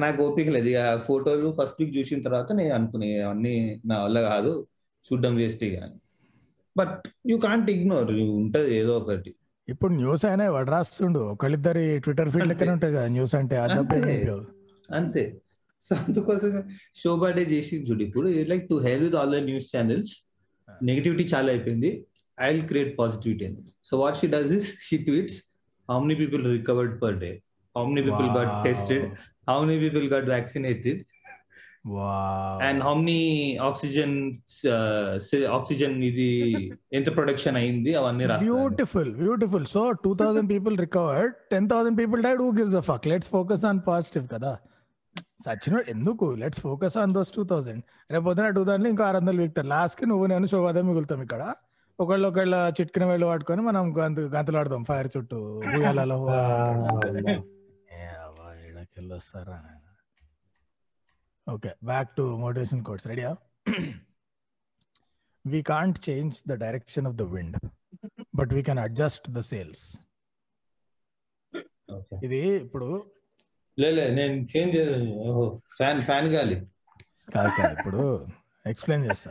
నాకు ఓపిక లేదు. ఇక ఫోటోలు first week చూసిన తర్వాత నేను అనుకునే అన్ని నా వల్ల కాదు. చూడడం వేస్ట్ కానీ. బట్ యూ కాంట్ ఇగ్నోర్ ఉంటది ఏదో ఒకటి. ఇప్పుడు న్యూస్ అయినా ఎవడు రాస్తుండు. ఒకళ్ళిద్దరి ట్విట్టర్ ఫీల్డ్ లెక్కనే అంతే. ఉంటుంది కదా న్యూస్ అంటే అంతే. సో అందుకోసం షో బర్త్డే చేసి చూడు ఇప్పుడు. Like to hell with all the news channels negativity చాలా అయిపోయింది. ఐ విల్ క్రియేట్ పాజిటివిటీ అని so what she does is she tweets how many people recovered per day how many people got. Tested how many people got vaccinated Wow. And how many oxygen oxygen ఇది ఎంత production అయింది? అవన్నీ రాస్తారు beautiful beautiful. So two thousand people recovered ten thousand people died who gives a fuck let's focus on positive కదా. సచిన ఎందుకు? Let's focus on those two thousand రేపు పొద్దున టూ థౌసండ్ ఇంకా ఆరు వందలు వీక్తారు లాస్ట్కి నువ్వు నేను శోభాదే మిగులుతాం ఇక్కడ. ఒకళ్ళు ఒకళ్ళ చిట్కిన వేళ్ళు పట్టుకొని మనం గంతు గంతులు ఆడదాం ఫైర్ చుట్టూ ఉయ్యాలలో. వస్తారా okay back to motivation course రెడీయా we can't change the direction of the wind but we can adjust the sails Okay. ఇది ఇప్పుడు లే నేను చేంజ్ ఫ్యాన్ ఫ్యాన్ గాలి. కాదు కాదు ఇప్పుడు ఎక్స్ప్లెయిన్ చేస్తా.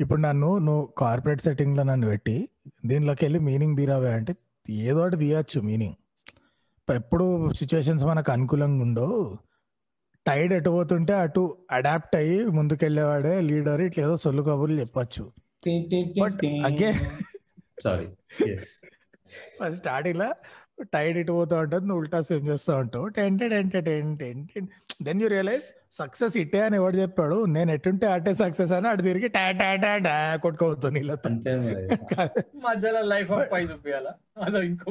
ఇప్పుడు నన్ను నువ్వు కార్పొరేట్ సెట్టింగ్లో నన్ను పెట్టి దీనిలోకి వెళ్ళి మీనింగ్ తీరావే అంటే ఏదో ఒకటి తీయచ్చు మీనింగ్ ఎప్పుడు సిచ్యువేషన్స్ మనకు అనుకూలంగా ఉండో టైడ్ ఎటు పోతుంటే అటు అడాప్ట్ అయ్యి ముందుకెళ్ళేవాడే లీడర్ ఇట్లా ఏదో సొల్లు కబుర్లు చెప్పచ్చు. సారీ స్టార్టింగ్లో టైడ్ ఇటు పోతా ఉంటుంది నువ్వు ఉల్టా సేమ్ చేస్తూ ఉంటావు. టెంటే టెంటే టెంటే దెన్ యూ రియలైజ్ సక్సెస్ ఇట్టే అని ఎవడు చెప్పాడు నేను ఎట్టుంటే అట్టే సక్సెస్ అని అటు తిరిగి టా టా టా టా నీళ్ళతో. మరి. మధ్యలో లైఫ్ ఆఫ్ పై చూపించాలా అదో ఇంకో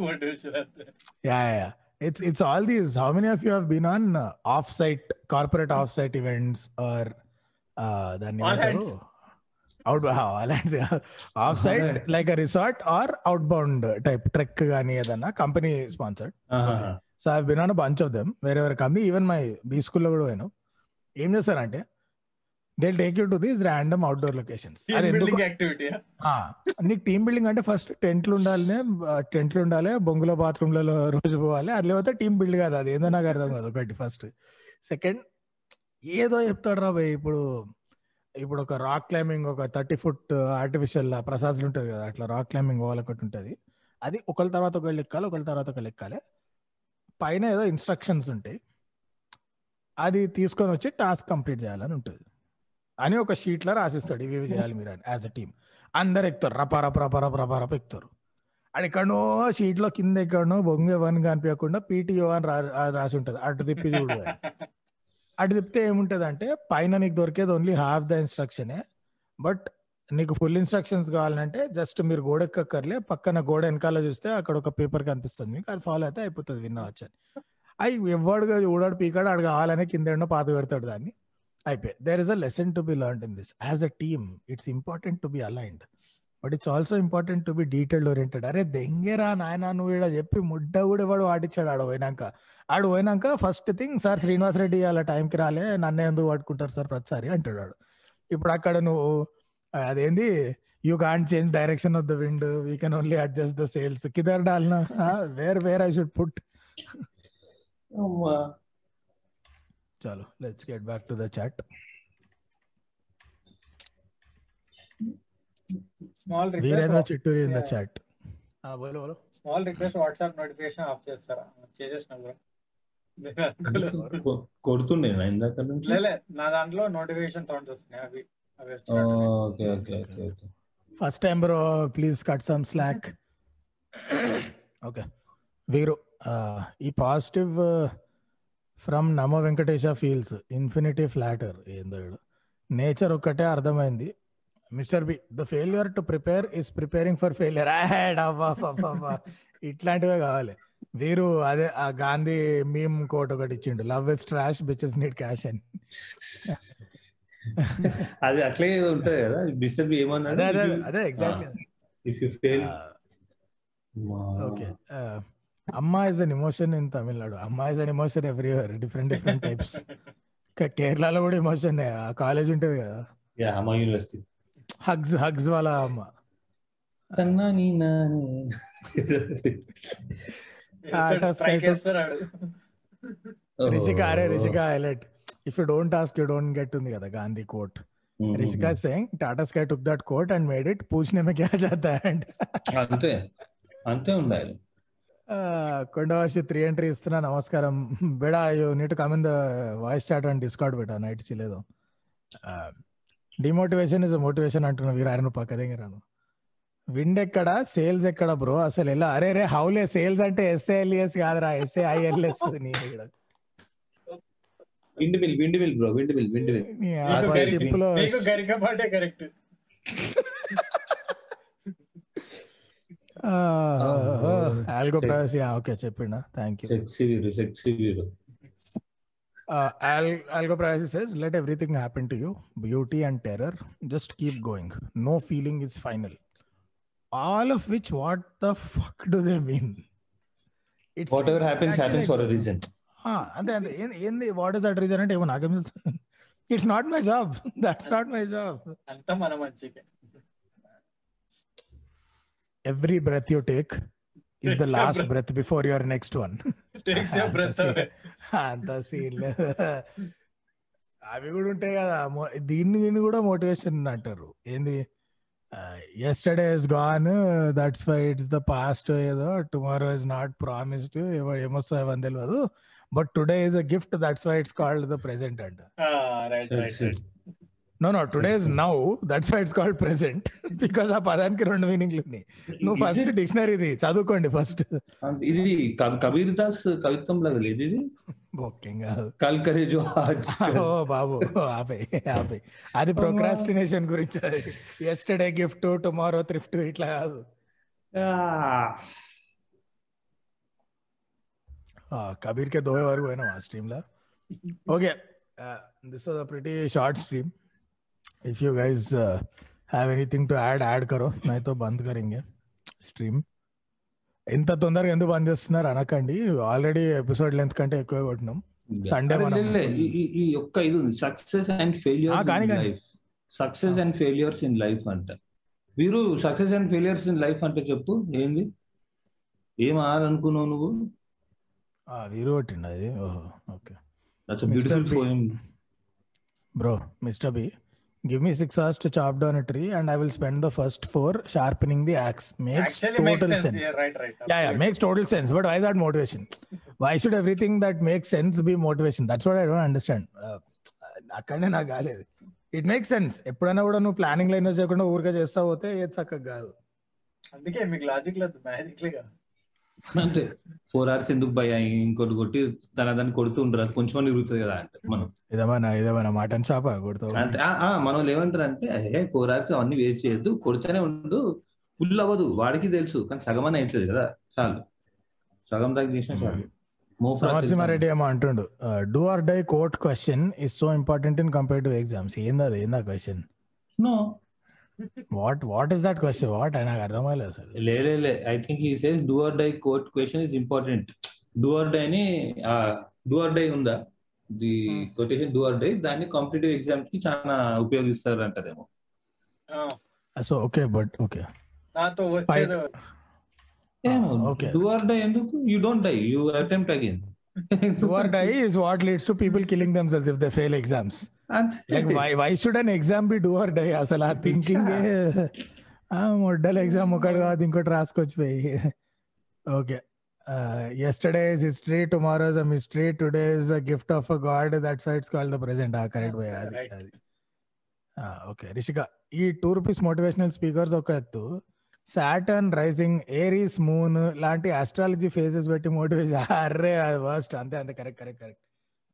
yeah yeah. It's it's all these how many of you have been on off site corporate off site events or దాన్ని All off site All like a resort or outbound type trek కానీ ఏదన్నా company sponsored. So I been on bunch of them వేరే వేరే company even my B స్కూల్లో కూడా పోయాను ఏం చేస్తారంటే they take you to these random outdoor locations నీకు టీమ్ బిల్డింగ్ అంటే ఫస్ట్ టెంట్లు ఉండాలి టెంట్లు ఉండాలి బొంగుల బాత్రూమ్లలో రోజు పోవాలి అది లేకపోతే టీమ్ బిల్డ్ కాదు అది ఏందో నాకు అర్థం కాదు ఒకటి ఫస్ట్ సెకండ్ ఏదో చెప్తాడు రా భయ్ ఇప్పుడు ఇప్పుడు ఒక రాక్ క్లైంబింగ్ ఒక థర్టీ ఫుట్ ఆర్టిఫిషియల్ ప్రసాద్లు ఉంటుంది కదా అట్లా రాక్ క్లైంబింగ్ ఒకటి ఉంటుంది. అది ఒకళ్ళ తర్వాత ఒకళ్ళు ఎక్కాలి ఒకళ్ళ తర్వాత ఒకళ్ళు ఎక్కాలి. పైన ఏదో ఇన్స్ట్రక్షన్స్ ఉంటాయి. అది తీసుకొని వచ్చి టాస్క్ కంప్లీట్ చేయాలని ఉంటుంది. అని ఒక షీట్లో రాసిస్తాడు ఇవి చేయాలి మీరు యాజ్ అ టీమ్ అందరు ఎక్కుతారు. రప రప రప రప రప రప ఎక్కుతారు. అది ఎక్కడో షీట్లో కింద ఎక్కడనో బొంగే వన్ కనిపించకుండా పీటీఓ అని రాసి ఉంటుంది. అటు తిప్పి చూడు అటు తిప్పితే ఏముంటుంది అంటే పైన నీకు దొరికేది ఓన్లీ హాఫ్ ద ఇన్స్ట్రక్షనే బట్ నీకు ఫుల్ ఇన్స్ట్రక్షన్స్ కావాలంటే జస్ట్ మీరు గోడ ఎక్కర్లే పక్కన గోడ వెనకాల చూస్తే అక్కడ ఒక పేపర్ కనిపిస్తుంది మీకు. అది ఫాలో అయితే అయిపోతుంది విన్నవచ్చు అని అవి ఎవడుగా చూడాడు పీకాడు ఆడు కావాలనే కింద పాత పెడతాడు దాన్ని. అయిపోయి there is a lesson to be learn in this as a team it's important to be aligned but it's also important to be detailed oriented అరే దెంగేరా నాయన నువ్వు ఇక్కడ చెప్పి ముడ్డ కూడా వాడు వాటిచ్చాడు ఆడ పోయినాక. ఆడు పోయినాక first thing sir Srinivas Reddy అలా టైంకి రాలే నన్నే ఎందుకు పట్టుకుంటారు సార్ ప్రతిసారి? అంటాడు వాడు. ఇప్పుడు అక్కడ నువ్వు అదేంది? You can't change direction of the wind we can only adjust the sails కిదర్ డాల్నా? Where where I should put అమ్మా. చలో let's get back to the chat small Virendra request Chitturi in the. Chat బోలో బోలో. Small request WhatsApp notification off చేస్తారా? చేసేసిన bro నేను అనుకోలేదు. కొ- కొడుతుండేనా ఇందాక నుంచి? లేలే నా దాంట్లో నోటిఫికేషన్ సౌండ్స్ వస్తున్నాయి అవి అవి okay okay okay okay. First time bro please cut some slack okay Veeru ఆ, ఈ positive from Namo Venkatesa feels infinity flatter ఏందో నేచర్ ఒక్కటే అర్థమైంది. Mister B the failure to prepare is preparing for failure. ఇట్లాంటివే కావాలి. వీరు అదే ఆ Gandhi meme quote ఒకటి ఇచ్చిండు. Love is trash bitches need cash అని. అది అట్లే ఉంటది కదా. డిస్టర్బ్ ఏమన్నాడు? అదే అదే అదే exactly if you fail okay అమ్మా is an emotion in Tamil Nadu అమ్మా is an emotion everywhere different different types కేరళలో కూడా ఎమోషన్ ఆ కాలేజ్ ఉంటుంది కదా. Yeah Amma university hugs hugs వాళ్ళ అమ్మ. కన్నా నాని రిషిక oh. అరే Rishika highlight if you don't ask you don't get ఉంది కదా Gandhi quote Rishika Singh Tata Sky took that quote and made it పూజనే మే క్యా జాతా అండ్ అంతే అంతే ఉండాలి కొండవాసి త్రీ ఎంట్రీ ఇస్తున్నా నమస్కారం. బేడా you need come in the voice chat and discount beta night చిలేదు డిమోటివేషన్ ఇస్ మోటివేషన్ అంటున్నా వీరాయన పక్క దగ్గర రాను. విండ్ ఎక్కడ సేల్స్ ఎక్కడ బ్రో అసలు ఎలా? అరే రే హౌలే సేల్స్ అంటే ఎస్ఏఎల్ఎస్ కాదురా S A I L S నీ ఈడ. Windmill windmill bro windmill windmill నీకు correct. Algo privacy okay చెప్పిండా thank you sexy Veeru sexy Veeru Uh, Al- Algo Privacy says, let everything happen to you, beauty and terror. Just keep going. No feeling is final. All of which, what the fuck do they mean? It's whatever happens happens for reason Ah, అంతే అంతే ఏంది what is that reason అంటే ఏమో నాకేం తెలుసు it's not my job that's not my job అంతా మన మంచిగా every breath you take is the last breath. Breath before your next one అవే అంత సీన్ అవి కూడా ఉంటాయి కదా. దీన్ని కూడా మోటివేషన్ అంటారు. ఏంది? Yesterday is gone that's why it's the past ఏదో టుమారో ఇస్ నాట్ ప్రామిస్డ్ ఏమొస్తాయి అని తెలియదు. But today is a gift that's why it's called the present అంట. No no today is now that's why it's called present because ఆ పదానికి రెండు మీనింగ్లు ఉన్నాయి. నువ్వు ఫస్ట్ డిక్షనరీది చదువుకోండి ఫస్ట్ ఇది కబ- కబీర్ దాస్ కవిత్వం లాగా లేదు ఇది? కల్ కరే జో ఓ బాబు ఆపే ఆపే. అది ప్రొక్రాస్టినేషన్ గురించి. ఎస్టర్డే గిఫ్ట్ టుమారో థ్రిఫ్ట్ ఇట్లా కాదు. కబీర్ కే దోయే వరకు పోయినాం ఆ స్ట్రీమ్లో? Okay this was a pretty short stream if you guys have anything to add add కరో నైతో బంద్ కరెంగే స్ట్రీమ్ ఇంత తొందరగా ఎందుకు బంద్ చేస్తున్నారు అనకండి. ఆల్రెడీ ఎపిసోడ్ లెంత్ కంటే ఎక్కువ కొట్టినాం. సండే ఈ- ఒక్క ఇది ఉంది. Success and. Life success and failures in life అంట. Veeru success and failures in life అంటే చెప్పు. ఏంది? ఏం ఆలనుకున్నావు నువ్వు? ఆ, వీరు కొట్టిండు అది. ఓహో okay. That's Mr. Beautiful B. పోయిం Bro, Mr. B, give me six hours to chop down a tree and I will spend the first four sharpening the axe. Makes actually total make sense sense. Right right Yeah, yeah, makes total sense. But why is that motivation? Why should everything that makes sense be motivation? That's what I don't understand. Uh, అక్కడనే నాకు కాలేదు it make sense ఎప్పుడైనా కూడా నువ్వు planning line చేయకుండా ఊరికే చేస్తా పోతే ఏది చక్కగా కాదు అందుకే మీకు లాజిక్ లేదు మ్యాజిక్ లేగా అంటే ఫోర్ అవర్స్ ఎందుకు భయ ఇంకోటి కొట్టి తన దాన్ని కొడుతూ ఉంటారు. అది కొంచెం ఇరుగుతుంది కదా అంటే మనం. ఇదేమన్నా ఇదేమన్నా మటన్ షాప్ కొడతావు అంటే మన ఏమంటారు అంటే ఏ ఫోర్ అవర్స్ అవన్నీ వేస్ట్ చేయొద్దు. కొడితేనే ఉండు. ఫుల్ అవ్వదు. వాడికి తెలుసు. కానీ సగం అని అవుతుంది కదా. చాలు. సగం దాకా చేసినా చాలు. మోపరా సమరసింహారెడ్డి ఏమో అంటుండు. Do or die court question is so important in compare to exams ఏంది అది? ఏందా question no what what is that question what నాకు అర్థమయ్యలేదు అసలు. లే లే లే ఐ థింక్ ఈ says do or die court question is important do or die అని డూ ఆర్ డై ఉందా? The quotation do or die దాన్ని కాంపిటేటివ్ ఎగ్జామ్స్కి చాలా ఉపయోగిస్తారు అంటారేమో ఆ, సో ఓకే బట్ ఓకే నాతో వచ్చేది. ఏమో okay. డూ ఆర్ డై ఎందుకు? You don't die you attempt again do or die is what leads to people killing themselves if they fail exams an exam be do or die అసలు ఆ thinking మొడ్డల exam ఒకటి కాదు ఇంకోటి రాసుకొచ్చి పోయి okay yesterday is history tomorrow is a mystery today is a gift of a god that sides call the present ఆ correct పోయి అది ఓకే రిషిక ఈ టూ రూపీస్ మోటివేషనల్ స్పీకర్స్ ఒక ఎత్తు. సాటర్న్ రైజింగ్ ఏరీస్ మూన్ లాంటి ఆస్ట్రాలజీ ఫేజెస్ పెట్టి motivation array worst అంతే అంతే. Correct correct correct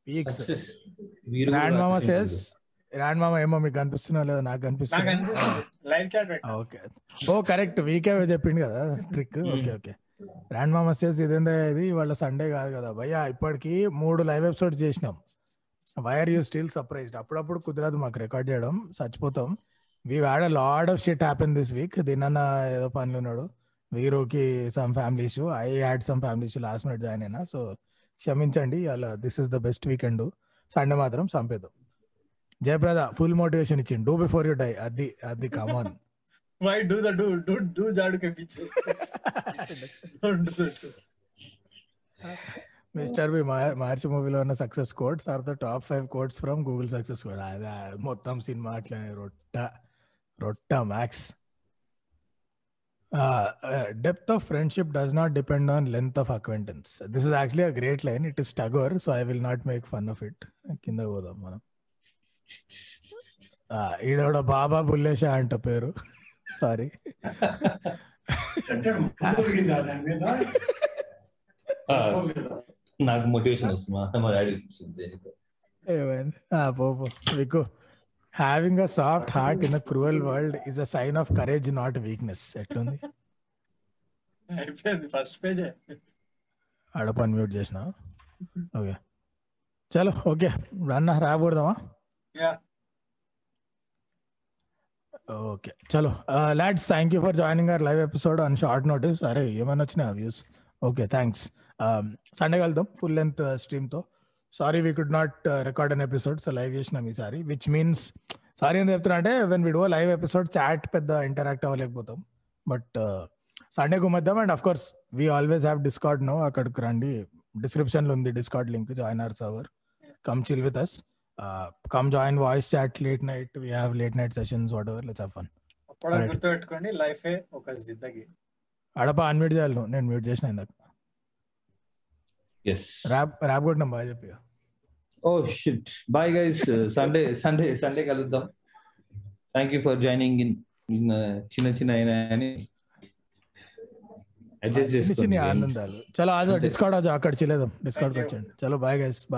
peaks. రాండ్ మామ సేస్ రాండ్ మామ ఏమో మీకు కనిపిస్తున్నా లేదా నాకు నాకు కనిపిస్తుంది. అనిపిస్తుంది లైవ్ చాట్ పెట్టు. ఓకే. ఓ కరెక్ట్. వీకే చెప్పిండు కదా ట్రిక్. Okay okay. రాండ్ మామ సేస్ ఇదేందా ఇది? వాళ్ళ సండే కాదు కదా భయ్యా. ఇప్పటికి మూడు లైవ్ ఎపిసోడ్స్ చేసినాం. Why are you still surprised అప్పుడప్పుడు కుదరదు మాకు రికార్డ్ చేయడం. చచ్చిపోతాం. We had a lot of shit happen this week దీనన్న ఏదో పనులు ఉన్నాడు. వీరుకి some family issue I had some family issue last minute join అయినా. సో క్షమించండి అలా this is the best weekend Sunday మాత్రం చంపేద్దాం. జయప్రద ఫుల్ మోటివేషన్ ఇచ్చింది డూ బిఫోర్ యూ డై అది అది come on why do do do do do జాడు mister B మార్చి మూవీలో ఉన్న success codes are the top five codes from Google success code మొత్తం సినిమా అట్లనే రొట్ట రొట్ట max depth of friendship does not depend on length of acquaintance this is actually a great line it is tougher so I will not make fun of it కింద పోదాం మనం. ఈడోడ బాబా బుల్లేషా అంట పేరు. Sorry నాకు మోటివేషన్ వస్తుంది. మా డాడీ. ఏమైంది పో వికు having a soft heart in a cruel world is a sign of courage not weakness ఎట్లుంది? అయిపోయింది ఫస్ట్ పేజే అడపని మ్యూట్ చేసిన? ఓకే. చలో ఓకే. రన్న రాకూడదామా? ఓకే. చలో. Lads thank you for joining our live episode on short notice అరే ఏమైనా వచ్చినాయి వ్యూస్ ఓకే థ్యాంక్స్ సండే కలుద్దాం full length స్ట్రీమ్తో sorry we could not record an episode so live చేసినాం ఈసారి విచ్ మీన్స్ సారీ ఏం చెప్తున్నా అంటే when we do live episode chat పెద్ద ఇంటరాక్ట్ అవ్వలేకపోతాం. But Sunday గుమ్మద్దాం and of course we always have Discord no అక్కడికి రండి. డిస్క్రిప్షన్లో ఉంది Discord link join our server come chill with us come join voice chat late night we have late night sessions whatever let's have fun. గుర్తుపెట్టుకోండి లైఫే ఒక జిందగీ. అడప unmute చేయాలి నేను mute చేసిన ఇందాక. Yes. ర్యాప్ ర్యాప్ కొట్టినాం బాగా చెప్పి ఓ shit bye guys Sunday Sunday Sunday కలుద్దాం thank you for joining in చిన్న చిన్న అయినా అని అడ్జస్ట్ చేసుకోండి ఆనందాలు చలో ఆజో. డిస్కౌంట్ ఆజో అక్కడ చిలేదాం డిస్కౌంట్ Thank you. వచ్చండి చలో బాయ్ గైస్ బాయ్